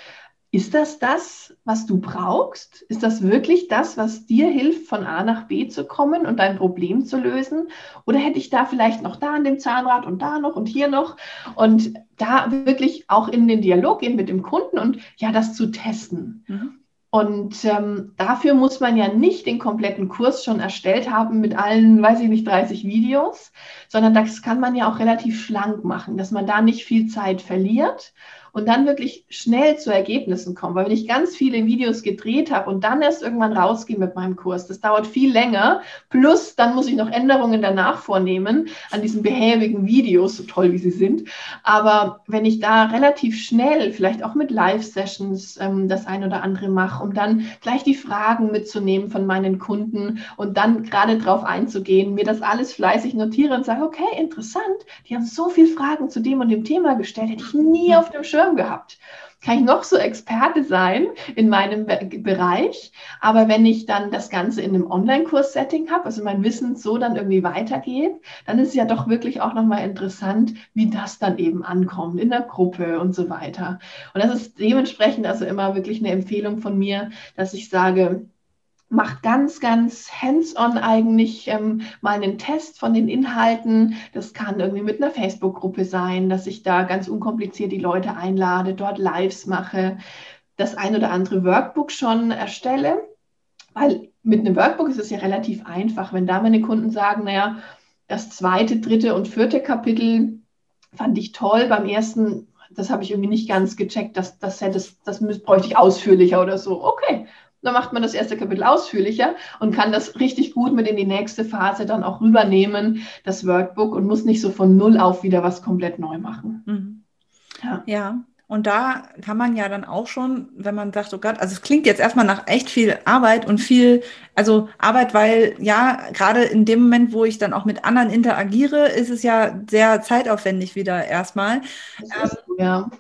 Ist das das, was du brauchst? Ist das wirklich das, was dir hilft, von A nach B zu kommen und dein Problem zu lösen? Oder hätte ich da vielleicht noch da an dem Zahnrad und da noch und hier noch? Und da wirklich auch in den Dialog gehen mit dem Kunden und ja, das zu testen. Mhm. Und ähm, dafür muss man ja nicht den kompletten Kurs schon erstellt haben mit allen, weiß ich nicht, 30 Videos, sondern das kann man ja auch relativ schlank machen, dass man da nicht viel Zeit verliert und dann wirklich schnell zu Ergebnissen kommen. Weil wenn ich ganz viele Videos gedreht habe und dann erst irgendwann rausgehe mit meinem Kurs, das dauert viel länger. Plus dann muss ich noch Änderungen danach vornehmen an diesen behäbigen Videos, so toll wie sie sind. Aber wenn ich da relativ schnell, vielleicht auch mit Live-Sessions, ähm, das ein oder andere mache, um dann gleich die Fragen mitzunehmen von meinen Kunden und dann gerade drauf einzugehen, mir das alles fleißig notiere und sage, okay, interessant, die haben so viele Fragen zu dem und dem Thema gestellt, hätte ich nie auf dem Schirm Schirm gehabt. Kann ich noch so Experte sein in meinem Bereich, aber wenn ich dann das Ganze in einem Online-Kurs-Setting habe, also mein Wissen so dann irgendwie weitergeht, dann ist es ja doch wirklich auch nochmal interessant, wie das dann eben ankommt in der Gruppe und so weiter. Und das ist dementsprechend also immer wirklich eine Empfehlung von mir, dass ich sage, macht ganz, ganz hands-on eigentlich ähm, mal einen Test von den Inhalten. Das kann irgendwie mit einer Facebook-Gruppe sein, dass ich da ganz unkompliziert die Leute einlade, dort Lives mache, das ein oder andere Workbook schon erstelle. Weil mit einem Workbook ist es ja relativ einfach, wenn da meine Kunden sagen, naja, das zweite, dritte und vierte Kapitel fand ich toll. Beim ersten, das habe ich irgendwie nicht ganz gecheckt, das, das, hätte, das, das bräuchte ich ausführlicher oder so. Okay, dann macht man das erste Kapitel ausführlicher und kann das richtig gut mit in die nächste Phase dann auch rübernehmen, das Workbook, und muss nicht so von null auf wieder was komplett neu machen. Mhm. Ja. ja. Und da kann man ja dann auch schon, wenn man sagt, oh Gott, also es klingt jetzt erstmal nach echt viel Arbeit und viel, also Arbeit, weil ja, gerade in dem Moment, wo ich dann auch mit anderen interagiere, ist es ja sehr zeitaufwendig wieder erstmal. Ähm, ja.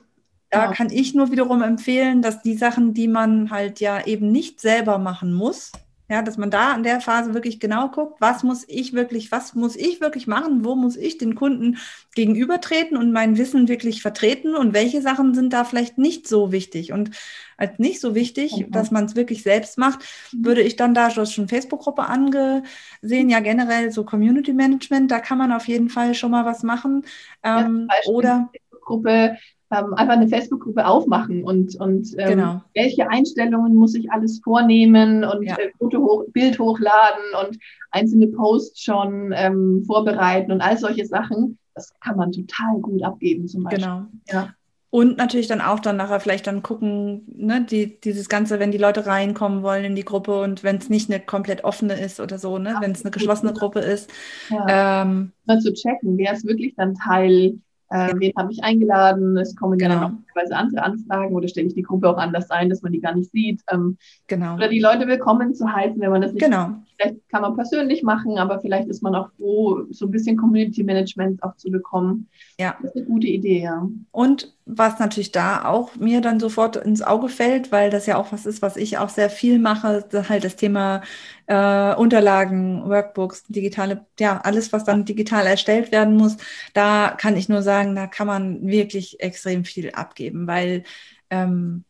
Da ja. kann ich nur wiederum empfehlen, dass die Sachen, die man halt ja eben nicht selber machen muss, ja, dass man da in der Phase wirklich genau guckt, was muss ich wirklich, was muss ich wirklich machen, wo muss ich den Kunden gegenübertreten und mein Wissen wirklich vertreten und welche Sachen sind da vielleicht nicht so wichtig. Und als nicht so wichtig, mhm. dass man es wirklich selbst macht, mhm. würde ich dann da, du hast schon Facebook-Gruppe angesehen, ja generell so Community Management, da kann man auf jeden Fall schon mal was machen. Ähm, ja, oder Gruppe ähm, einfach eine Facebook-Gruppe aufmachen und, und ähm, genau. welche Einstellungen muss ich alles vornehmen und ja. äh, Foto hoch, Bild hochladen und einzelne Posts schon ähm, vorbereiten und all solche Sachen. Das kann man total gut abgeben zum Beispiel. Genau. Ja. Und natürlich dann auch dann nachher vielleicht dann gucken, ne, die, dieses Ganze, wenn die Leute reinkommen wollen in die Gruppe und wenn es nicht eine komplett offene ist oder so, ne, wenn es eine geschlossene Gruppe ist. Ja. Ähm, mal zu checken, wer ist wirklich dann Teil äh, wen habe ich eingeladen? Es kommen genau. ja dann auch teilweise andere Anfragen oder stelle ich die Gruppe auch anders ein, dass man die gar nicht sieht. Ähm, genau. Oder die Leute willkommen zu heißen, wenn man das nicht genau. Vielleicht kann man persönlich machen, aber vielleicht ist man auch froh, so ein bisschen Community Management auch zu bekommen. Ja. Das ist eine gute Idee, ja. Und was natürlich da auch mir dann sofort ins Auge fällt, weil das ja auch was ist, was ich auch sehr viel mache, halt das Thema äh, Unterlagen, Workbooks, digitale, ja, alles, was dann digital erstellt werden muss, da kann ich nur sagen, da kann man wirklich extrem viel abgeben, weil ähm,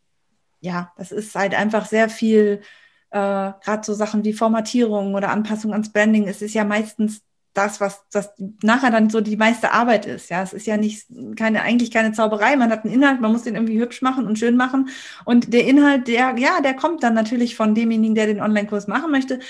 ja, das ist halt einfach sehr viel äh, gerade so Sachen wie Formatierung oder Anpassung ans Branding, es ist ja meistens das, was das nachher dann so die meiste Arbeit ist. Ja, es ist ja nicht keine, eigentlich keine Zauberei. Man hat einen Inhalt, man muss den irgendwie hübsch machen und schön machen. Und der Inhalt, der, ja, der kommt dann natürlich von demjenigen, der den Online-Kurs machen möchte.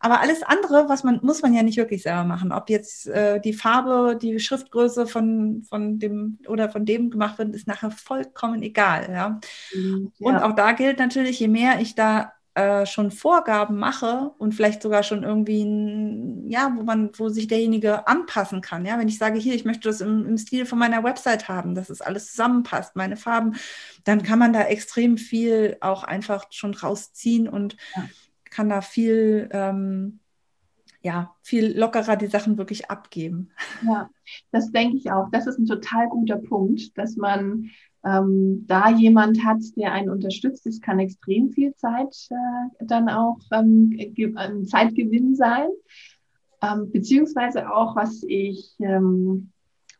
Aber alles andere, was man, muss man ja nicht wirklich selber machen. Ob jetzt äh, die Farbe, die Schriftgröße von, von dem oder von dem gemacht wird, ist nachher vollkommen egal. Ja? Mhm, ja. Und auch da gilt natürlich, je mehr ich da äh, schon Vorgaben mache und vielleicht sogar schon irgendwie, ein, ja, wo man, wo sich derjenige anpassen kann. Ja, wenn ich sage, hier, ich möchte das im, im Stil von meiner Website haben, dass es alles zusammenpasst, meine Farben, dann kann man da extrem viel auch einfach schon rausziehen und ja. kann da viel, ähm, ja, viel lockerer die Sachen wirklich abgeben. Ja, das denke ich auch. Das ist ein total guter Punkt, dass man ähm, da jemand hat, der einen unterstützt, das kann extrem viel Zeit äh, dann auch ähm, ein Zeitgewinn sein. Ähm, beziehungsweise auch, was ich ähm,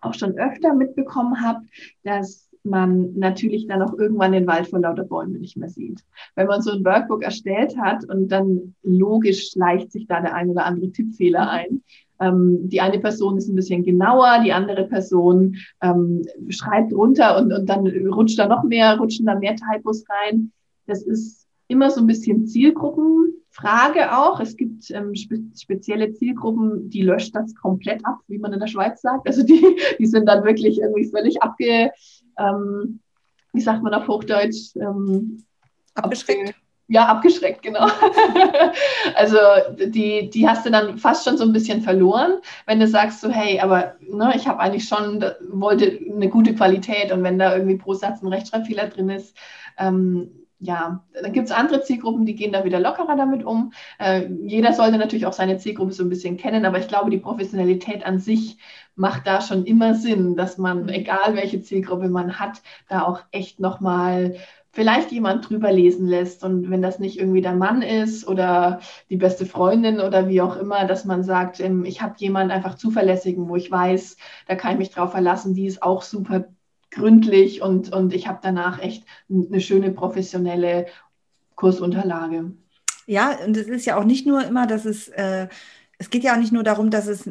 auch schon öfter mitbekommen habe, dass man natürlich dann auch irgendwann den Wald vor lauter Bäumen nicht mehr sieht. Wenn man so ein Workbook erstellt hat und dann logisch schleicht sich da der ein oder andere Tippfehler ein, ähm, die eine Person ist ein bisschen genauer, die andere Person ähm, schreibt runter und, und dann rutscht da noch mehr, rutschen da mehr Typos rein. Das ist immer so ein bisschen Zielgruppenfrage auch. Es gibt ähm, spe spezielle Zielgruppen, die löscht das komplett ab, wie man in der Schweiz sagt. Also die, die sind dann wirklich irgendwie völlig abge, ähm, wie sagt man auf Hochdeutsch? Ähm, abgeschreckt. Ja, abgeschreckt, genau. also die, die hast du dann fast schon so ein bisschen verloren, wenn du sagst so, hey, aber ne, ich habe eigentlich schon, wollte eine gute Qualität und wenn da irgendwie pro Satz ein Rechtschreibfehler drin ist, ähm, ja, dann gibt es andere Zielgruppen, die gehen da wieder lockerer damit um. Äh, jeder sollte natürlich auch seine Zielgruppe so ein bisschen kennen, aber ich glaube, die Professionalität an sich macht da schon immer Sinn, dass man, egal welche Zielgruppe man hat, da auch echt nochmal vielleicht jemand drüber lesen lässt und wenn das nicht irgendwie der Mann ist oder die beste Freundin oder wie auch immer, dass man sagt, ähm, ich habe jemanden einfach zuverlässigen, wo ich weiß, da kann ich mich drauf verlassen, die ist auch super gründlich und, und ich habe danach echt eine schöne professionelle Kursunterlage. Ja, und es ist ja auch nicht nur immer, dass es äh, es geht ja auch nicht nur darum, dass es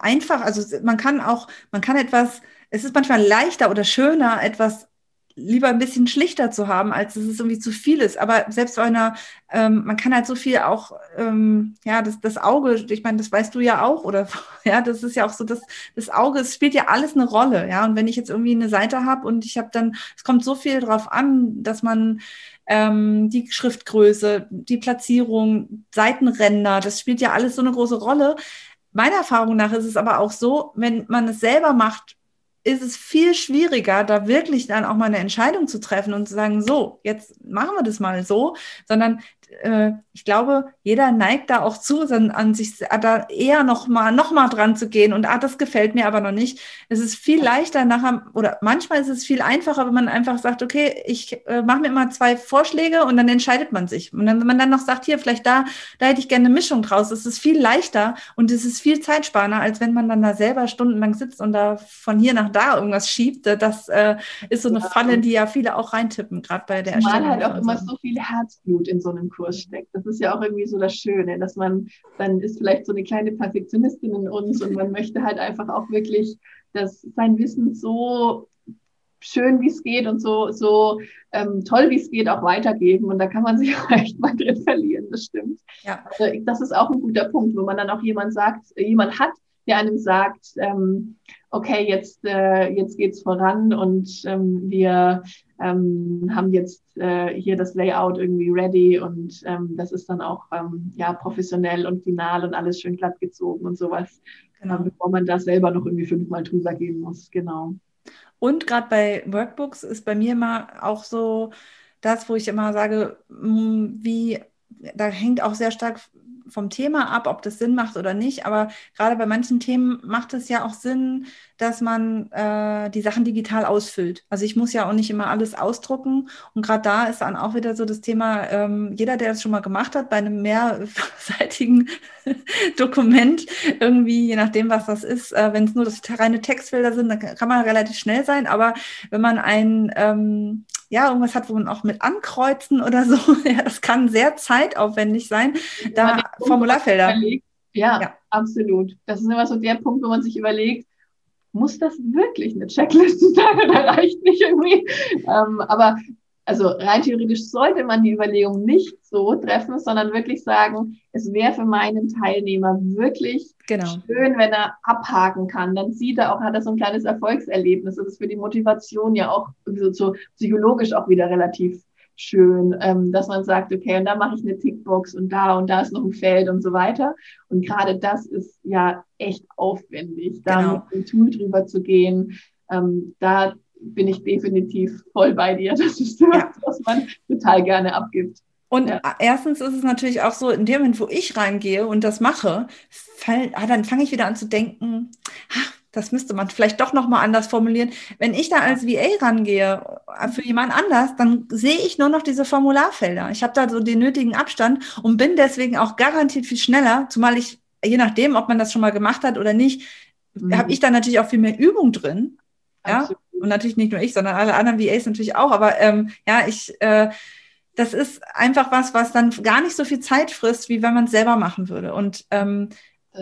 einfach, also man kann auch, man kann etwas, es ist manchmal leichter oder schöner, etwas lieber ein bisschen schlichter zu haben, als dass es irgendwie zu viel ist. Aber selbst bei einer, ähm, man kann halt so viel auch, ähm, ja, das, das Auge, ich meine, das weißt du ja auch, oder ja, das ist ja auch so, das, das Auge, es spielt ja alles eine Rolle, ja. Und wenn ich jetzt irgendwie eine Seite habe und ich habe dann, es kommt so viel drauf an, dass man ähm, die Schriftgröße, die Platzierung, Seitenränder, das spielt ja alles so eine große Rolle. Meiner Erfahrung nach ist es aber auch so, wenn man es selber macht, ist es viel schwieriger, da wirklich dann auch mal eine Entscheidung zu treffen und zu sagen, so, jetzt machen wir das mal so, sondern äh, ich glaube, jeder neigt da auch zu, an sich da eher noch mal, noch mal dran zu gehen und ah, das gefällt mir aber noch nicht. Es ist viel leichter nachher oder manchmal ist es viel einfacher, wenn man einfach sagt, okay, ich äh, mache mir immer zwei Vorschläge und dann entscheidet man sich. Und dann, wenn man dann noch sagt, hier, vielleicht da, da hätte ich gerne eine Mischung draus. Es ist viel leichter und es ist viel zeitsparender, als wenn man dann da selber stundenlang sitzt und da von hier nach da irgendwas schiebt. Das äh, ist so eine ja. Falle, die ja viele auch reintippen, gerade bei der Erstellung. Man halt auch immer so viel Herzblut in so einem Kurs steckt. Das ist ja auch irgendwie so das Schöne, dass man, dann ist vielleicht so eine kleine Perfektionistin in uns und man möchte halt einfach auch wirklich, dass sein Wissen so schön wie es geht und so, so ähm, toll wie es geht auch weitergeben. Und da kann man sich auch echt mal drin verlieren, das stimmt. Ja. Also, das ist auch ein guter Punkt, wo man dann auch jemand sagt, jemand hat, der einem sagt, ähm, okay, jetzt, äh, jetzt geht's voran und ähm, wir ähm, haben jetzt äh, hier das Layout irgendwie ready und ähm, das ist dann auch ähm, ja professionell und final und alles schön glatt gezogen und sowas, genau. bevor man das selber noch irgendwie fünfmal drüber gehen muss, genau. Und gerade bei Workbooks ist bei mir immer auch so das, wo ich immer sage, hm, wie da hängt auch sehr stark vom Thema ab, ob das Sinn macht oder nicht. Aber gerade bei manchen Themen macht es ja auch Sinn, dass man äh, die Sachen digital ausfüllt. Also ich muss ja auch nicht immer alles ausdrucken. Und gerade da ist dann auch wieder so das Thema, ähm, jeder, der das schon mal gemacht hat, bei einem mehrseitigen Dokument, irgendwie, je nachdem, was das ist, äh, wenn es nur das reine Textfelder sind, dann kann man relativ schnell sein. Aber wenn man ein ähm, ja, irgendwas hat, wo man auch mit ankreuzen oder so. ja, das kann sehr zeitaufwendig sein. Da Formularfelder. Ja, ja, absolut. Das ist immer so der Punkt, wo man sich überlegt, muss das wirklich eine Checkliste sein oder reicht nicht irgendwie? Ähm, aber also rein theoretisch sollte man die Überlegung nicht so treffen, sondern wirklich sagen, es wäre für meinen Teilnehmer wirklich genau. schön, wenn er abhaken kann. Dann sieht er auch, hat er so ein kleines Erfolgserlebnis. Das ist für die Motivation ja auch so, so psychologisch auch wieder relativ schön, ähm, dass man sagt, okay, und da mache ich eine Tickbox und da und da ist noch ein Feld und so weiter. Und gerade das ist ja echt aufwendig, da genau. mit dem Tool drüber zu gehen. Ähm, da bin ich definitiv voll bei dir. Das ist das, ja. was man total gerne abgibt. Und ja. erstens ist es natürlich auch so, in dem Moment, wo ich reingehe und das mache, fall, ah, dann fange ich wieder an zu denken, ach, das müsste man vielleicht doch nochmal anders formulieren. Wenn ich da als VA rangehe äh, für jemand anders, dann sehe ich nur noch diese Formularfelder. Ich habe da so den nötigen Abstand und bin deswegen auch garantiert viel schneller, zumal ich, je nachdem, ob man das schon mal gemacht hat oder nicht, mhm. habe ich da natürlich auch viel mehr Übung drin. Ja, und natürlich nicht nur ich, sondern alle anderen VAs natürlich auch. Aber ähm, ja, ich, äh, das ist einfach was, was dann gar nicht so viel Zeit frisst, wie wenn man es selber machen würde. Und ähm,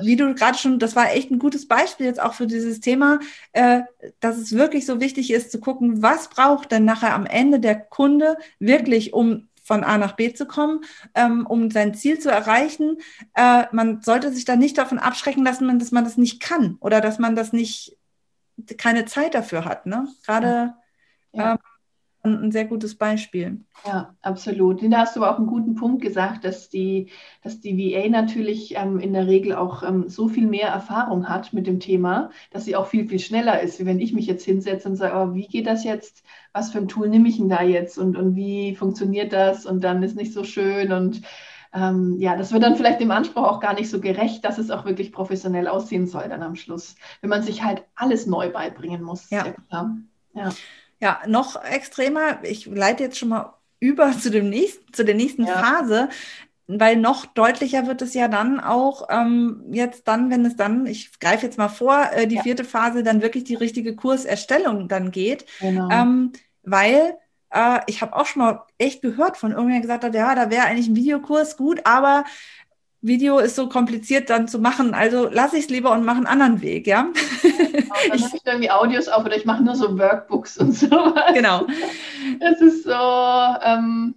wie du gerade schon, das war echt ein gutes Beispiel jetzt auch für dieses Thema, äh, dass es wirklich so wichtig ist zu gucken, was braucht denn nachher am Ende der Kunde wirklich, um von A nach B zu kommen, ähm, um sein Ziel zu erreichen. Äh, man sollte sich da nicht davon abschrecken lassen, dass man das nicht kann oder dass man das nicht keine Zeit dafür hat. Ne? Gerade ja. ähm, ein sehr gutes Beispiel. Ja, absolut. Da hast du aber auch einen guten Punkt gesagt, dass die, dass die VA natürlich ähm, in der Regel auch ähm, so viel mehr Erfahrung hat mit dem Thema, dass sie auch viel, viel schneller ist, wie wenn ich mich jetzt hinsetze und sage, oh, wie geht das jetzt? Was für ein Tool nehme ich denn da jetzt? Und, und wie funktioniert das? Und dann ist nicht so schön und ähm, ja, das wird dann vielleicht dem Anspruch auch gar nicht so gerecht, dass es auch wirklich professionell aussehen soll dann am Schluss, wenn man sich halt alles neu beibringen muss. Ja, ja. ja noch extremer, ich leite jetzt schon mal über zu, dem nächsten, zu der nächsten ja. Phase, weil noch deutlicher wird es ja dann auch ähm, jetzt dann, wenn es dann, ich greife jetzt mal vor, äh, die ja. vierte Phase dann wirklich die richtige Kurserstellung dann geht, genau. ähm, weil äh, ich habe auch schon mal echt gehört von irgendjemandem, gesagt hat, ja, da wäre eigentlich ein Videokurs gut, aber Video ist so kompliziert dann zu machen, also lasse ich es lieber und mache einen anderen Weg, ja. Genau, dann nehme ich irgendwie Audios auf oder ich mache nur so Workbooks und so. Genau. Es ist so, ähm,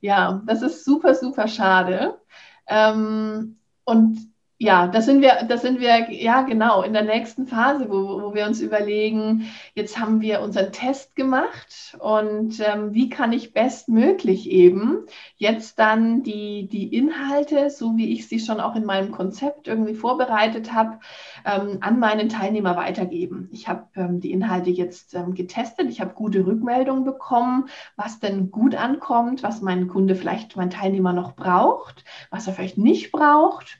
ja, das ist super, super schade. Ähm, und ja, das sind wir, das sind wir, ja, genau, in der nächsten Phase, wo, wo wir uns überlegen, jetzt haben wir unseren Test gemacht und ähm, wie kann ich bestmöglich eben jetzt dann die, die Inhalte, so wie ich sie schon auch in meinem Konzept irgendwie vorbereitet habe, ähm, an meinen Teilnehmer weitergeben. Ich habe ähm, die Inhalte jetzt ähm, getestet, ich habe gute Rückmeldungen bekommen, was denn gut ankommt, was mein Kunde vielleicht, mein Teilnehmer noch braucht, was er vielleicht nicht braucht.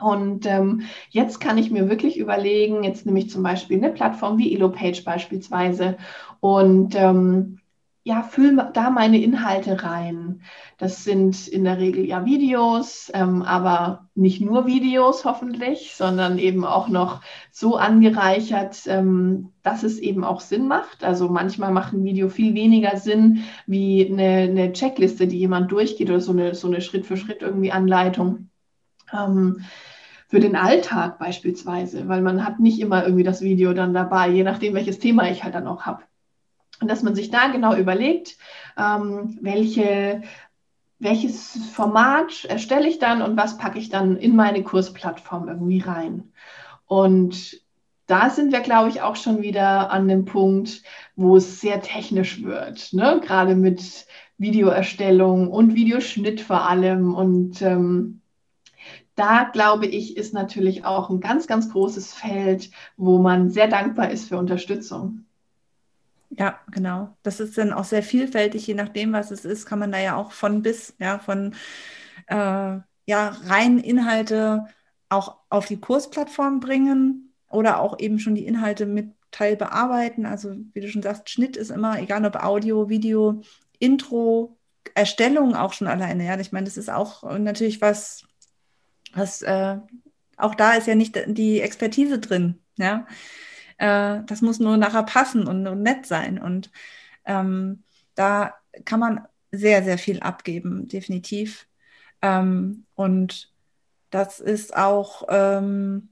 Und ähm, jetzt kann ich mir wirklich überlegen, jetzt nehme ich zum Beispiel eine Plattform wie EloPage beispielsweise und ähm, ja, fülle da meine Inhalte rein. Das sind in der Regel ja Videos, ähm, aber nicht nur Videos hoffentlich, sondern eben auch noch so angereichert, ähm, dass es eben auch Sinn macht. Also manchmal macht ein Video viel weniger Sinn wie eine, eine Checkliste, die jemand durchgeht oder so eine, so eine Schritt für Schritt irgendwie Anleitung. Ähm, für den Alltag beispielsweise, weil man hat nicht immer irgendwie das Video dann dabei, je nachdem, welches Thema ich halt dann auch habe. Und dass man sich da genau überlegt, ähm, welche, welches Format erstelle ich dann und was packe ich dann in meine Kursplattform irgendwie rein. Und da sind wir, glaube ich, auch schon wieder an dem Punkt, wo es sehr technisch wird, ne? gerade mit Videoerstellung und Videoschnitt vor allem. Und ähm, da glaube ich, ist natürlich auch ein ganz, ganz großes Feld, wo man sehr dankbar ist für Unterstützung. Ja, genau. Das ist dann auch sehr vielfältig, je nachdem, was es ist, kann man da ja auch von bis, ja, von äh, ja, rein Inhalte auch auf die Kursplattform bringen oder auch eben schon die Inhalte mit Teil bearbeiten. Also wie du schon sagst, Schnitt ist immer, egal ob Audio, Video, Intro, Erstellung auch schon alleine. Ja, ich meine, das ist auch natürlich was, was äh, auch da ist ja nicht die Expertise drin. Ja, äh, das muss nur nachher passen und, und nett sein. Und ähm, da kann man sehr, sehr viel abgeben, definitiv. Ähm, und das ist auch ähm,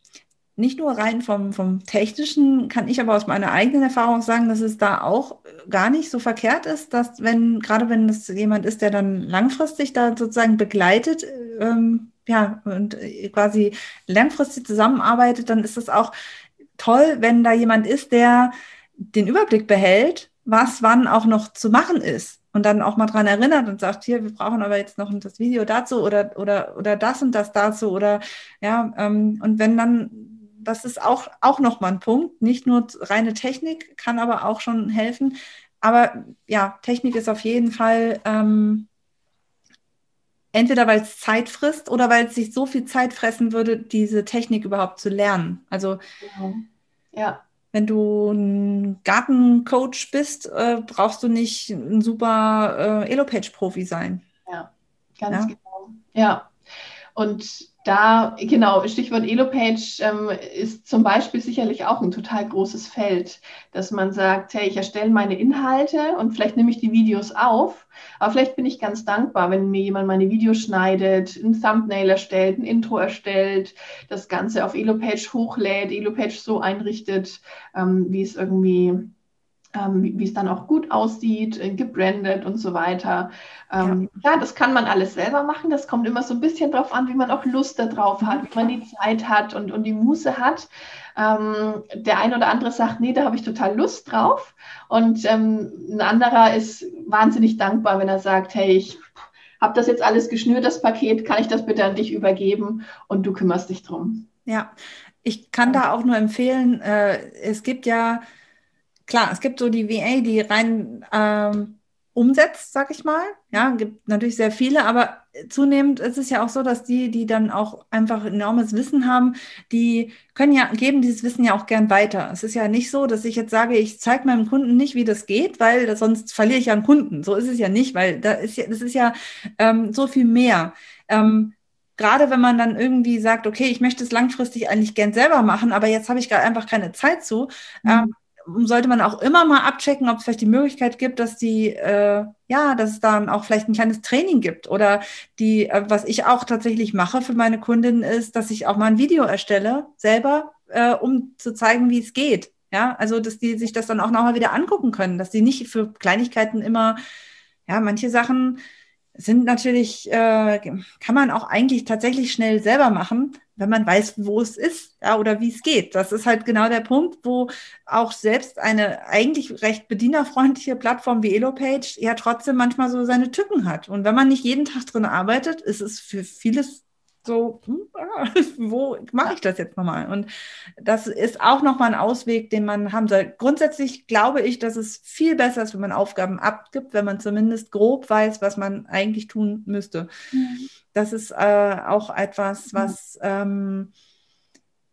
nicht nur rein vom, vom Technischen, kann ich aber aus meiner eigenen Erfahrung sagen, dass es da auch gar nicht so verkehrt ist, dass wenn, gerade wenn es jemand ist, der dann langfristig da sozusagen begleitet, ähm, ja, und äh, quasi langfristig zusammenarbeitet, dann ist es auch toll, wenn da jemand ist, der den Überblick behält, was wann auch noch zu machen ist und dann auch mal dran erinnert und sagt, hier, wir brauchen aber jetzt noch das Video dazu oder, oder, oder das und das dazu oder ja, ähm, und wenn dann, das ist auch, auch nochmal ein Punkt, nicht nur reine Technik, kann aber auch schon helfen. Aber ja, Technik ist auf jeden Fall ähm, entweder weil es Zeit frisst oder weil es sich so viel Zeit fressen würde, diese Technik überhaupt zu lernen. Also genau. ja. wenn du ein Gartencoach bist, äh, brauchst du nicht ein super äh, Elopage-Profi sein. Ja, ganz ja? genau. Ja. Und da, genau, Stichwort Elopage ähm, ist zum Beispiel sicherlich auch ein total großes Feld, dass man sagt, hey, ich erstelle meine Inhalte und vielleicht nehme ich die Videos auf, aber vielleicht bin ich ganz dankbar, wenn mir jemand meine Videos schneidet, ein Thumbnail erstellt, ein Intro erstellt, das Ganze auf Elopage hochlädt, Elopage so einrichtet, ähm, wie es irgendwie ähm, wie, es dann auch gut aussieht, äh, gebrandet und so weiter. Ähm, ja. ja. das kann man alles selber machen. Das kommt immer so ein bisschen darauf an, wie man auch Lust darauf hat, wie man die Zeit hat und, und die Muße hat. Ähm, der eine oder andere sagt, nee, da habe ich total Lust drauf. Und ähm, ein anderer ist wahnsinnig dankbar, wenn er sagt, hey, ich habe das jetzt alles geschnürt, das Paket, kann ich das bitte an dich übergeben und du kümmerst dich drum. Ja, ich kann da auch nur empfehlen, äh, es gibt ja klar, es gibt so die VA, die rein ähm, umsetzt, sag ich mal. Ja, gibt natürlich sehr viele, aber zunehmend ist es ja auch so, dass die, die dann auch einfach enormes Wissen haben, die können ja, geben dieses Wissen ja auch gern weiter. Es ist ja nicht so, dass ich jetzt sage, ich zeige meinem Kunden nicht, wie das geht, weil das, sonst verliere ich ja einen Kunden. So ist es ja nicht, weil da ist ja, das ist ja ähm, so viel mehr. Ähm, gerade wenn man dann irgendwie sagt, okay, ich möchte es langfristig eigentlich gern selber machen, aber jetzt habe ich gerade einfach keine Zeit zu, mhm. ähm, sollte man auch immer mal abchecken, ob es vielleicht die Möglichkeit gibt, dass die, äh, ja, dass es dann auch vielleicht ein kleines Training gibt. Oder die, äh, was ich auch tatsächlich mache für meine Kundinnen ist, dass ich auch mal ein Video erstelle, selber, äh, um zu zeigen, wie es geht. Ja, also dass die sich das dann auch nochmal wieder angucken können, dass die nicht für Kleinigkeiten immer, ja, manche Sachen sind natürlich, äh, kann man auch eigentlich tatsächlich schnell selber machen, wenn man weiß, wo es ist ja, oder wie es geht. Das ist halt genau der Punkt, wo auch selbst eine eigentlich recht bedienerfreundliche Plattform wie Elopage ja trotzdem manchmal so seine Tücken hat. Und wenn man nicht jeden Tag drin arbeitet, ist es für vieles so, hm, ah, wo mache ich das jetzt nochmal? Und das ist auch nochmal ein Ausweg, den man haben soll. Grundsätzlich glaube ich, dass es viel besser ist, wenn man Aufgaben abgibt, wenn man zumindest grob weiß, was man eigentlich tun müsste. Mhm. Das ist äh, auch etwas, was ähm,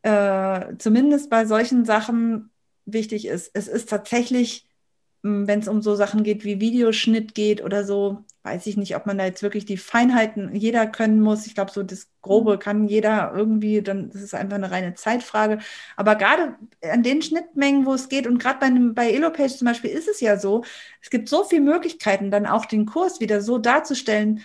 äh, zumindest bei solchen Sachen wichtig ist. Es ist tatsächlich, hm, wenn es um so Sachen geht wie Videoschnitt geht oder so, weiß ich nicht, ob man da jetzt wirklich die Feinheiten jeder können muss. Ich glaube, so das Grobe mhm. kann jeder irgendwie, dann das ist einfach eine reine Zeitfrage. Aber gerade an den Schnittmengen, wo es geht, und gerade bei, einem, bei Elopage zum Beispiel ist es ja so, es gibt so viele Möglichkeiten, dann auch den Kurs wieder so darzustellen,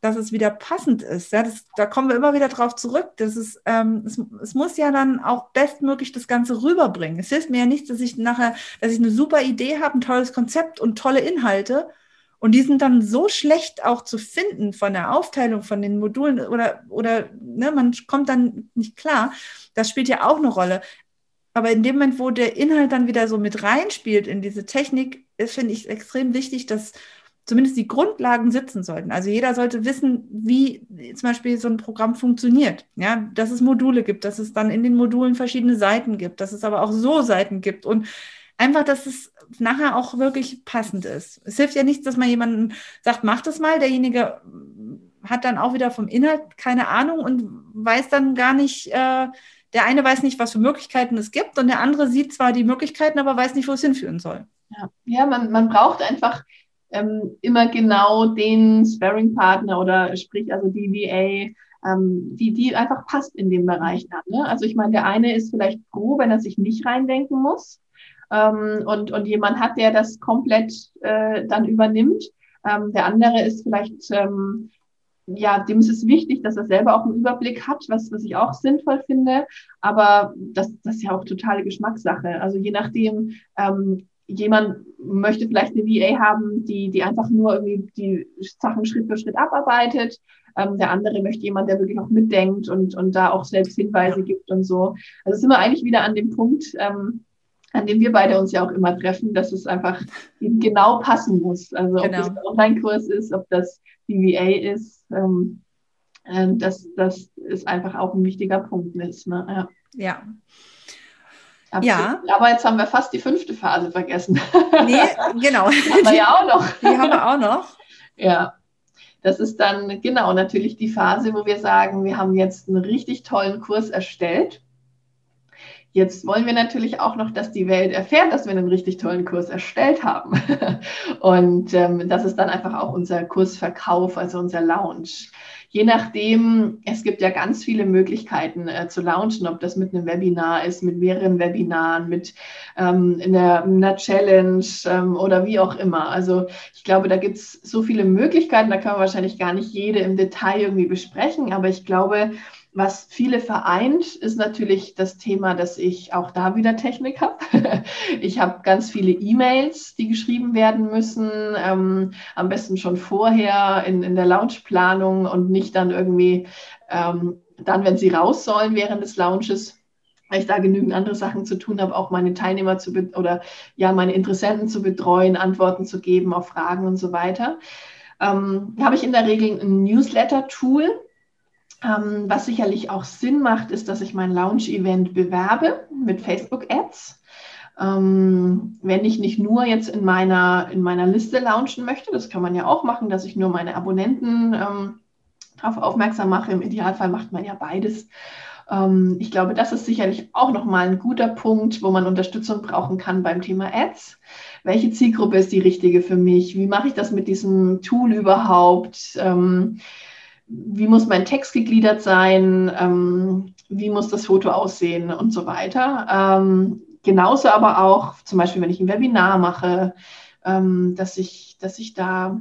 dass es wieder passend ist. Ja, das, da kommen wir immer wieder drauf zurück. Das ist, ähm, es, es, muss ja dann auch bestmöglich das Ganze rüberbringen. Es hilft mir ja nicht, dass ich nachher, dass ich eine super Idee habe, ein tolles Konzept und tolle Inhalte und die sind dann so schlecht auch zu finden von der Aufteilung von den Modulen oder, oder ne, man kommt dann nicht klar. Das spielt ja auch eine Rolle. Aber in dem Moment, wo der Inhalt dann wieder so mit reinspielt in diese Technik, finde ich extrem wichtig, dass zumindest die Grundlagen sitzen sollten. Also jeder sollte wissen, wie zum Beispiel so ein Programm funktioniert. Ja, dass es Module gibt, dass es dann in den Modulen verschiedene Seiten gibt, dass es aber auch so Seiten gibt und einfach, dass es nachher auch wirklich passend ist. Es hilft ja nichts, dass man jemanden sagt, mach das mal. Derjenige hat dann auch wieder vom Inhalt keine Ahnung und weiß dann gar nicht, äh, der eine weiß nicht, was für Möglichkeiten es gibt und der andere sieht zwar die Möglichkeiten, aber weiß nicht, wo es hinführen soll. Ja, ja man, man braucht einfach ähm, immer genau den Sparring-Partner oder sprich also die VA, ähm, die, die einfach passt in dem Bereich dann. Ne? Also ich meine, der eine ist vielleicht froh, wenn er sich nicht reindenken muss ähm, und, und jemand hat, der das komplett äh, dann übernimmt. Ähm, der andere ist vielleicht, ähm, ja, dem ist es wichtig, dass er selber auch einen Überblick hat, was, was ich auch sinnvoll finde. Aber das, das ist ja auch totale Geschmackssache. Also je nachdem, ähm, jemand möchte vielleicht eine VA haben, die, die einfach nur irgendwie die Sachen Schritt für Schritt abarbeitet. Ähm, der andere möchte jemand, der wirklich auch mitdenkt und, und da auch selbst Hinweise gibt und so. Also sind wir eigentlich wieder an dem Punkt, ähm, an dem wir beide uns ja auch immer treffen, dass es einfach genau passen muss. Also genau. ob das ein Online-Kurs ist, ob das die VA ist, ähm, äh, dass das ist einfach auch ein wichtiger Punkt ist. Ne? Ja. ja. Ja. Aber jetzt haben wir fast die fünfte Phase vergessen. Nee, genau. Die haben wir ja auch noch. Die haben wir auch noch. Ja. Das ist dann genau natürlich die Phase, wo wir sagen, wir haben jetzt einen richtig tollen Kurs erstellt Jetzt wollen wir natürlich auch noch, dass die Welt erfährt, dass wir einen richtig tollen Kurs erstellt haben. Und ähm, das ist dann einfach auch unser Kursverkauf, also unser Lounge. Je nachdem, es gibt ja ganz viele Möglichkeiten äh, zu launchen, ob das mit einem Webinar ist, mit mehreren Webinaren, mit ähm, einer, einer Challenge ähm, oder wie auch immer. Also ich glaube, da gibt es so viele Möglichkeiten, da kann man wahrscheinlich gar nicht jede im Detail irgendwie besprechen, aber ich glaube, was viele vereint, ist natürlich das Thema, dass ich auch da wieder Technik habe. ich habe ganz viele E-Mails, die geschrieben werden müssen, ähm, am besten schon vorher in, in der Launchplanung und nicht dann irgendwie ähm, dann, wenn sie raus sollen während des Launches weil ich da genügend andere Sachen zu tun habe, auch meine Teilnehmer zu oder ja meine Interessenten zu betreuen, Antworten zu geben auf Fragen und so weiter. Ähm, habe ich in der Regel ein Newsletter-Tool, ähm, was sicherlich auch Sinn macht, ist, dass ich mein Launch-Event bewerbe mit Facebook-Ads. Ähm, wenn ich nicht nur jetzt in meiner, in meiner Liste launchen möchte, das kann man ja auch machen, dass ich nur meine Abonnenten ähm, darauf aufmerksam mache. Im Idealfall macht man ja beides. Ähm, ich glaube, das ist sicherlich auch nochmal ein guter Punkt, wo man Unterstützung brauchen kann beim Thema Ads. Welche Zielgruppe ist die richtige für mich? Wie mache ich das mit diesem Tool überhaupt? Ähm, wie muss mein Text gegliedert sein, ähm, wie muss das Foto aussehen und so weiter. Ähm, genauso aber auch, zum Beispiel, wenn ich ein Webinar mache, ähm, dass, ich, dass ich da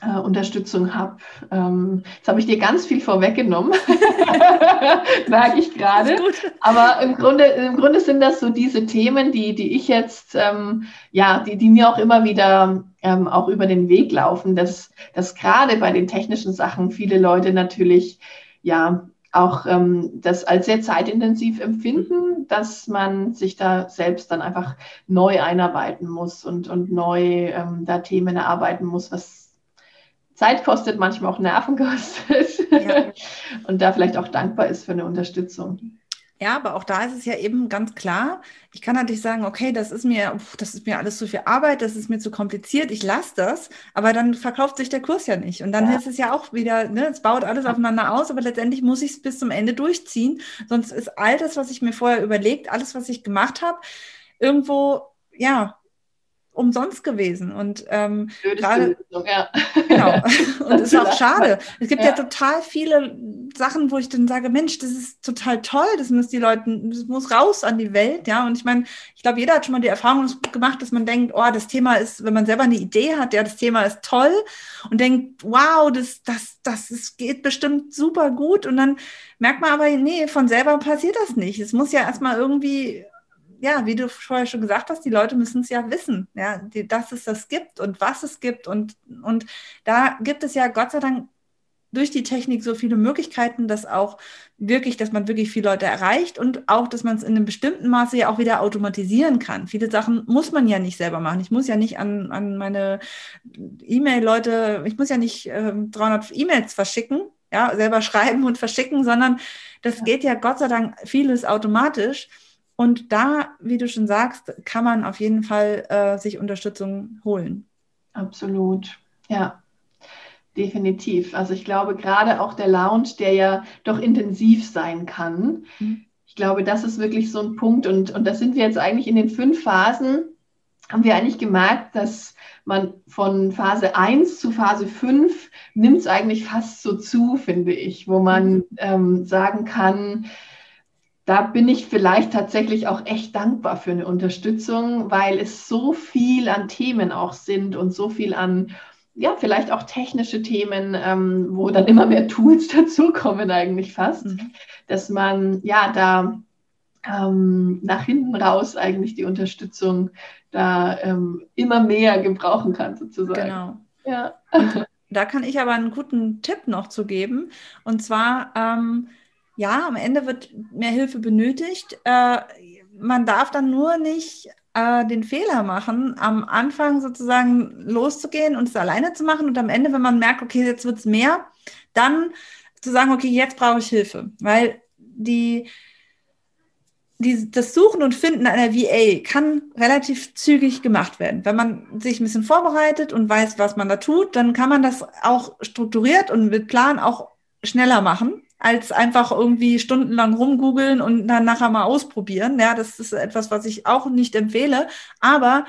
äh, Unterstützung habe. Ähm, jetzt habe ich dir ganz viel vorweggenommen, merke ich gerade. Aber im Grunde, im Grunde sind das so diese Themen, die, die ich jetzt, ähm, ja, die, die mir auch immer wieder ähm, auch über den Weg laufen, dass, dass gerade bei den technischen Sachen viele Leute natürlich, ja, auch ähm, das als sehr zeitintensiv empfinden, dass man sich da selbst dann einfach neu einarbeiten muss und, und neu ähm, da Themen erarbeiten muss, was Zeit kostet, manchmal auch Nerven kostet ja. und da vielleicht auch dankbar ist für eine Unterstützung. Ja, aber auch da ist es ja eben ganz klar, ich kann natürlich sagen, okay, das ist mir, das ist mir alles zu viel Arbeit, das ist mir zu kompliziert, ich lasse das, aber dann verkauft sich der Kurs ja nicht. Und dann ja. ist es ja auch wieder, ne, es baut alles aufeinander aus, aber letztendlich muss ich es bis zum Ende durchziehen. Sonst ist all das, was ich mir vorher überlegt, alles, was ich gemacht habe, irgendwo, ja, umsonst gewesen. Und ähm, gerade, ja. genau. Und es ist auch schade. Es gibt ja. ja. total viele Sachen, wo ich dann sage, Mensch, das ist total toll, das muss die Leute, das muss raus an die Welt, ja. Und ich meine, ich glaube, jeder hat schon mal die Erfahrung gemacht, dass man denkt, oh, das Thema ist, wenn man selber eine Idee hat, ja, das Thema ist toll und denkt, wow, das, das, das ist, geht bestimmt super gut. Und dann merkt man aber, nee, von selber passiert das nicht. Es muss ja erstmal irgendwie ja, wie du vorher schon gesagt hast, die Leute müssen es ja wissen, ja, die, dass es das gibt und was es gibt. Und, und da gibt es ja Gott sei Dank durch die Technik so viele Möglichkeiten, dass auch wirklich, dass man wirklich viele Leute erreicht und auch, dass man es in einem bestimmten Maße ja auch wieder automatisieren kann. Viele Sachen muss man ja nicht selber machen. Ich muss ja nicht an, an meine E-Mail-Leute, ich muss ja nicht äh, 300 E-Mails verschicken, ja, selber schreiben und verschicken, sondern das ja. geht ja Gott sei Dank vieles automatisch. Und da, wie du schon sagst, kann man auf jeden Fall äh, sich Unterstützung holen. Absolut, ja. Definitiv. Also ich glaube, gerade auch der Lounge, der ja doch intensiv sein kann, mhm. ich glaube, das ist wirklich so ein Punkt. Und, und das sind wir jetzt eigentlich in den fünf Phasen, haben wir eigentlich gemerkt, dass man von Phase 1 zu Phase 5 nimmt es eigentlich fast so zu, finde ich, wo man mhm. ähm, sagen kann, da bin ich vielleicht tatsächlich auch echt dankbar für eine Unterstützung, weil es so viel an Themen auch sind und so viel an, ja, vielleicht auch technische Themen, ähm, wo dann immer mehr Tools dazukommen eigentlich fast, mhm. dass man ja da ähm, nach hinten raus eigentlich die Unterstützung da ähm, immer mehr gebrauchen kann sozusagen. Genau. Ja. da kann ich aber einen guten Tipp noch zu geben. Und zwar, ähm, ja, am Ende wird mehr Hilfe benötigt. Äh, man darf dann nur nicht äh, den Fehler machen, am Anfang sozusagen loszugehen und es alleine zu machen und am Ende, wenn man merkt, okay, jetzt wird es mehr, dann zu sagen, okay, jetzt brauche ich Hilfe. Weil die, die, das Suchen und Finden einer VA kann relativ zügig gemacht werden. Wenn man sich ein bisschen vorbereitet und weiß, was man da tut, dann kann man das auch strukturiert und mit Plan auch schneller machen als einfach irgendwie stundenlang rumgoogeln und dann nachher mal ausprobieren. Ja, das ist etwas, was ich auch nicht empfehle. Aber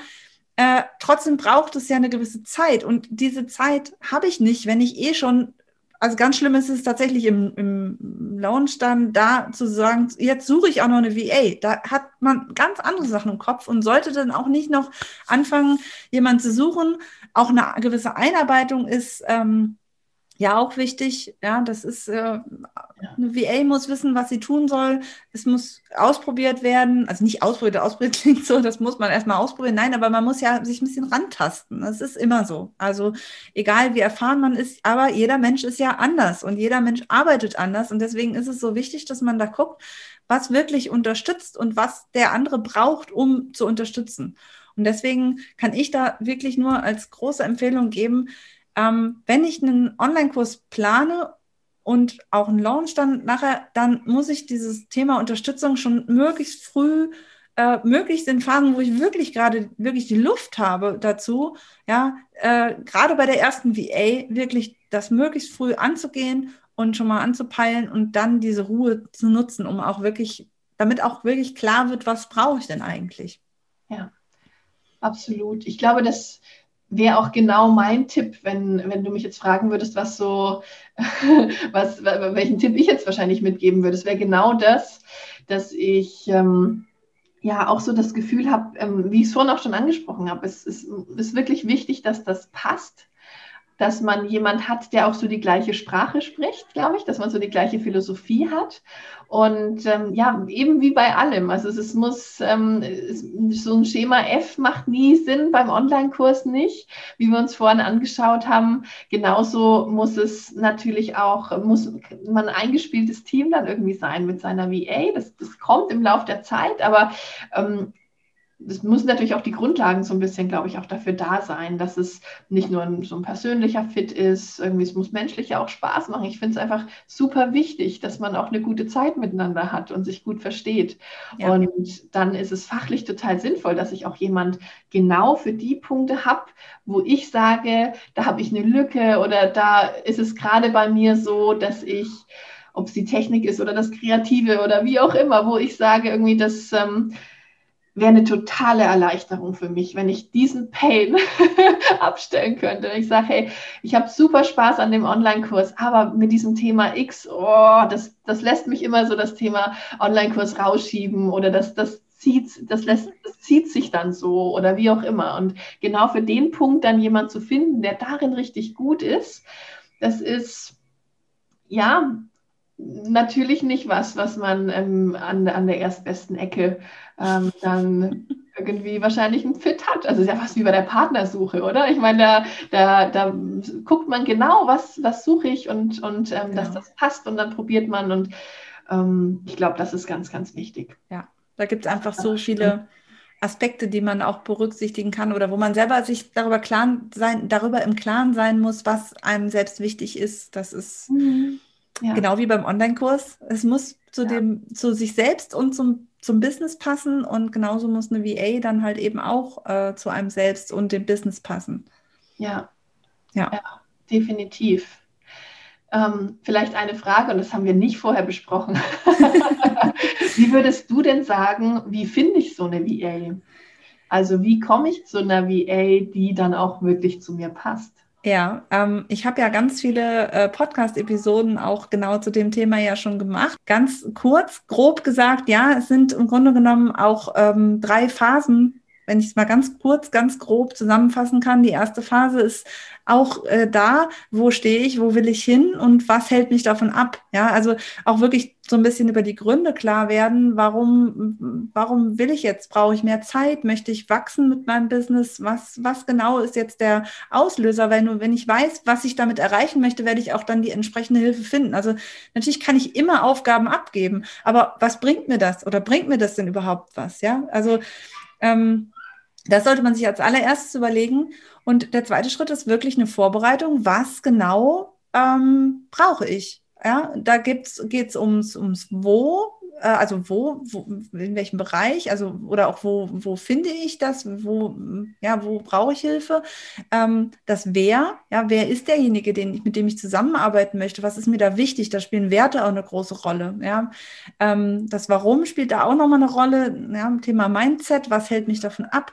äh, trotzdem braucht es ja eine gewisse Zeit. Und diese Zeit habe ich nicht, wenn ich eh schon, also ganz schlimm ist es tatsächlich im, im Launch dann da zu sagen, jetzt suche ich auch noch eine VA. Da hat man ganz andere Sachen im Kopf und sollte dann auch nicht noch anfangen, jemanden zu suchen. Auch eine gewisse Einarbeitung ist. Ähm, ja auch wichtig. Ja, das ist, äh, eine VA muss wissen, was sie tun soll. Es muss ausprobiert werden. Also nicht ausprobiert, ausprobiert klingt so, das muss man erstmal ausprobieren. Nein, aber man muss ja sich ein bisschen rantasten. Das ist immer so. Also egal wie erfahren man ist, aber jeder Mensch ist ja anders und jeder Mensch arbeitet anders. Und deswegen ist es so wichtig, dass man da guckt, was wirklich unterstützt und was der andere braucht, um zu unterstützen. Und deswegen kann ich da wirklich nur als große Empfehlung geben, ähm, wenn ich einen Online-Kurs plane und auch einen Launch dann nachher, dann muss ich dieses Thema Unterstützung schon möglichst früh, äh, möglichst in Phasen, wo ich wirklich gerade wirklich die Luft habe dazu, ja, äh, gerade bei der ersten VA wirklich das möglichst früh anzugehen und schon mal anzupeilen und dann diese Ruhe zu nutzen, um auch wirklich, damit auch wirklich klar wird, was brauche ich denn eigentlich? Ja, absolut. Ich glaube, dass wäre auch genau mein Tipp, wenn, wenn du mich jetzt fragen würdest, was so, was, welchen Tipp ich jetzt wahrscheinlich mitgeben würde. Es wäre genau das, dass ich ähm, ja auch so das Gefühl habe, ähm, wie ich es vorhin auch schon angesprochen habe, es, es ist wirklich wichtig, dass das passt dass man jemand hat, der auch so die gleiche Sprache spricht, glaube ich, dass man so die gleiche Philosophie hat. Und ähm, ja, eben wie bei allem. Also es, es muss ähm, es, so ein Schema F macht nie Sinn beim Online-Kurs nicht, wie wir uns vorhin angeschaut haben. Genauso muss es natürlich auch, muss man ein eingespieltes Team dann irgendwie sein mit seiner VA. Das, das kommt im Laufe der Zeit, aber ähm, es müssen natürlich auch die Grundlagen so ein bisschen, glaube ich, auch dafür da sein, dass es nicht nur ein, so ein persönlicher Fit ist, irgendwie es muss menschlich ja auch Spaß machen. Ich finde es einfach super wichtig, dass man auch eine gute Zeit miteinander hat und sich gut versteht. Ja. Und dann ist es fachlich total sinnvoll, dass ich auch jemand genau für die Punkte habe, wo ich sage, da habe ich eine Lücke oder da ist es gerade bei mir so, dass ich ob es die Technik ist oder das Kreative oder wie auch immer, wo ich sage, irgendwie, dass ähm, wäre eine totale Erleichterung für mich, wenn ich diesen Pain abstellen könnte. Ich sage, hey, ich habe super Spaß an dem Online-Kurs, aber mit diesem Thema X, oh, das, das lässt mich immer so das Thema Online-Kurs rausschieben oder das, das zieht, das lässt, das zieht sich dann so oder wie auch immer. Und genau für den Punkt dann jemand zu finden, der darin richtig gut ist, das ist, ja, natürlich nicht was, was man ähm, an, an der erstbesten Ecke ähm, dann irgendwie wahrscheinlich ein Fit hat. Also ist ja fast wie bei der Partnersuche, oder? Ich meine, da, da, da guckt man genau, was, was suche ich und, und ähm, genau. dass das passt und dann probiert man und ähm, ich glaube, das ist ganz, ganz wichtig. Ja, da gibt es einfach so viele Aspekte, die man auch berücksichtigen kann oder wo man selber sich darüber, klar sein, darüber im Klaren sein muss, was einem selbst wichtig ist. Das ist mhm ja. Genau wie beim Online-Kurs. Es muss zu, ja. dem, zu sich selbst und zum, zum Business passen und genauso muss eine VA dann halt eben auch äh, zu einem selbst und dem Business passen. Ja, ja. ja definitiv. Ähm, vielleicht eine Frage, und das haben wir nicht vorher besprochen. wie würdest du denn sagen, wie finde ich so eine VA? Also wie komme ich zu einer VA, die dann auch wirklich zu mir passt? Ja, ähm, ich habe ja ganz viele äh, Podcast-Episoden auch genau zu dem Thema ja schon gemacht. Ganz kurz, grob gesagt, ja, es sind im Grunde genommen auch ähm, drei Phasen, wenn ich es mal ganz kurz, ganz grob zusammenfassen kann. Die erste Phase ist auch äh, da, wo stehe ich, wo will ich hin und was hält mich davon ab? Ja, also auch wirklich so ein bisschen über die Gründe klar werden, warum, warum will ich jetzt? Brauche ich mehr Zeit? Möchte ich wachsen mit meinem Business? Was, was genau ist jetzt der Auslöser? Weil wenn ich weiß, was ich damit erreichen möchte, werde ich auch dann die entsprechende Hilfe finden. Also natürlich kann ich immer Aufgaben abgeben, aber was bringt mir das oder bringt mir das denn überhaupt was? Ja, also ähm, das sollte man sich als allererstes überlegen. Und der zweite Schritt ist wirklich eine Vorbereitung. Was genau ähm, brauche ich? Ja, da geht es ums, ums Wo, also wo, wo, in welchem Bereich, also oder auch wo, wo finde ich das, wo, ja, wo brauche ich Hilfe? Ähm, das Wer, ja, wer ist derjenige, den, mit dem ich zusammenarbeiten möchte? Was ist mir da wichtig? Da spielen Werte auch eine große Rolle. Ja? Ähm, das Warum spielt da auch nochmal eine Rolle. Ja, Thema Mindset, was hält mich davon ab?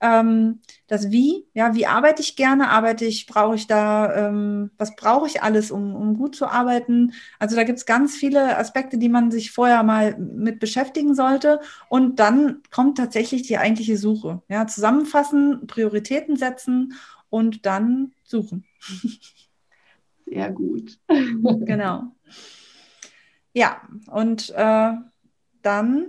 Ähm, das Wie, ja, wie arbeite ich gerne? Arbeite ich, brauche ich da, ähm, was brauche ich alles, um, um gut zu arbeiten? Also da gibt es ganz viele Aspekte, die man sich vorher mal mit beschäftigen sollte. Und dann kommt tatsächlich die eigentliche Suche. Ja, zusammenfassen, Prioritäten setzen und dann suchen. Sehr gut. genau. Ja, und äh, dann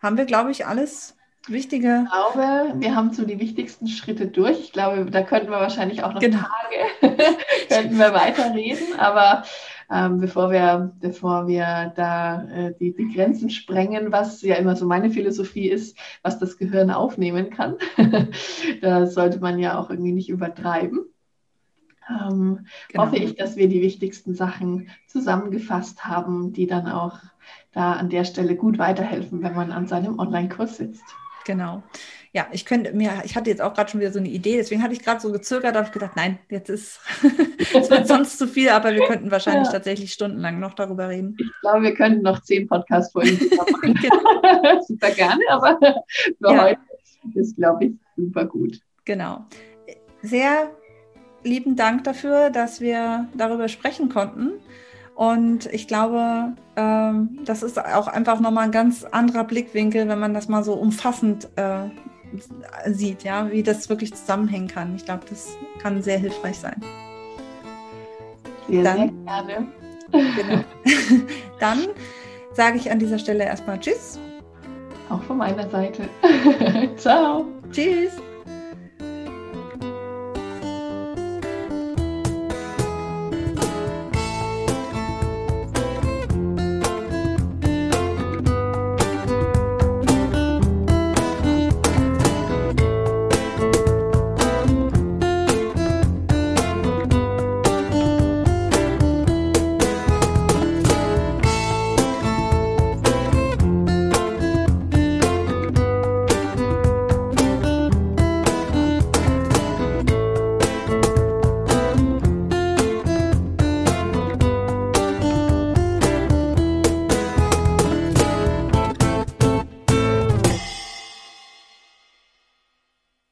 haben wir, glaube ich, alles Wichtige. Ich glaube, wir haben so die wichtigsten Schritte durch. Ich glaube, da könnten wir wahrscheinlich auch noch genau. Tage könnten wir weiterreden. Aber ähm, bevor wir, bevor wir da äh, die, die Grenzen sprengen, was ja immer so meine Philosophie ist, was das Gehirn aufnehmen kann, da sollte man ja auch irgendwie nicht übertreiben. Ähm, genau. Hoffe ich, dass wir die wichtigsten Sachen zusammengefasst haben, die dann auch da an der Stelle gut weiterhelfen, wenn man an seinem Online-Kurs sitzt. Genau. Ja, ich könnte mir, ich hatte jetzt auch gerade schon wieder so eine Idee, deswegen hatte ich gerade so gezögert, habe ich gedacht, nein, jetzt ist, es wird sonst zu viel, aber wir könnten wahrscheinlich ja. tatsächlich stundenlang noch darüber reden. Ich glaube, wir könnten noch zehn Podcast-Folgen machen. genau. super gerne, aber für ja. heute ist, glaube ich, super gut. Genau. Sehr lieben Dank dafür, dass wir darüber sprechen konnten. Und ich glaube, ähm, das ist auch einfach nochmal ein ganz anderer Blickwinkel, wenn man das mal so umfassend äh, sieht, ja, wie das wirklich zusammenhängen kann. Ich glaube, das kann sehr hilfreich sein. Sehr, Dann, sehr gerne. Genau. Dann sage ich an dieser Stelle erstmal Tschüss. Auch von meiner Seite. Ciao. Tschüss.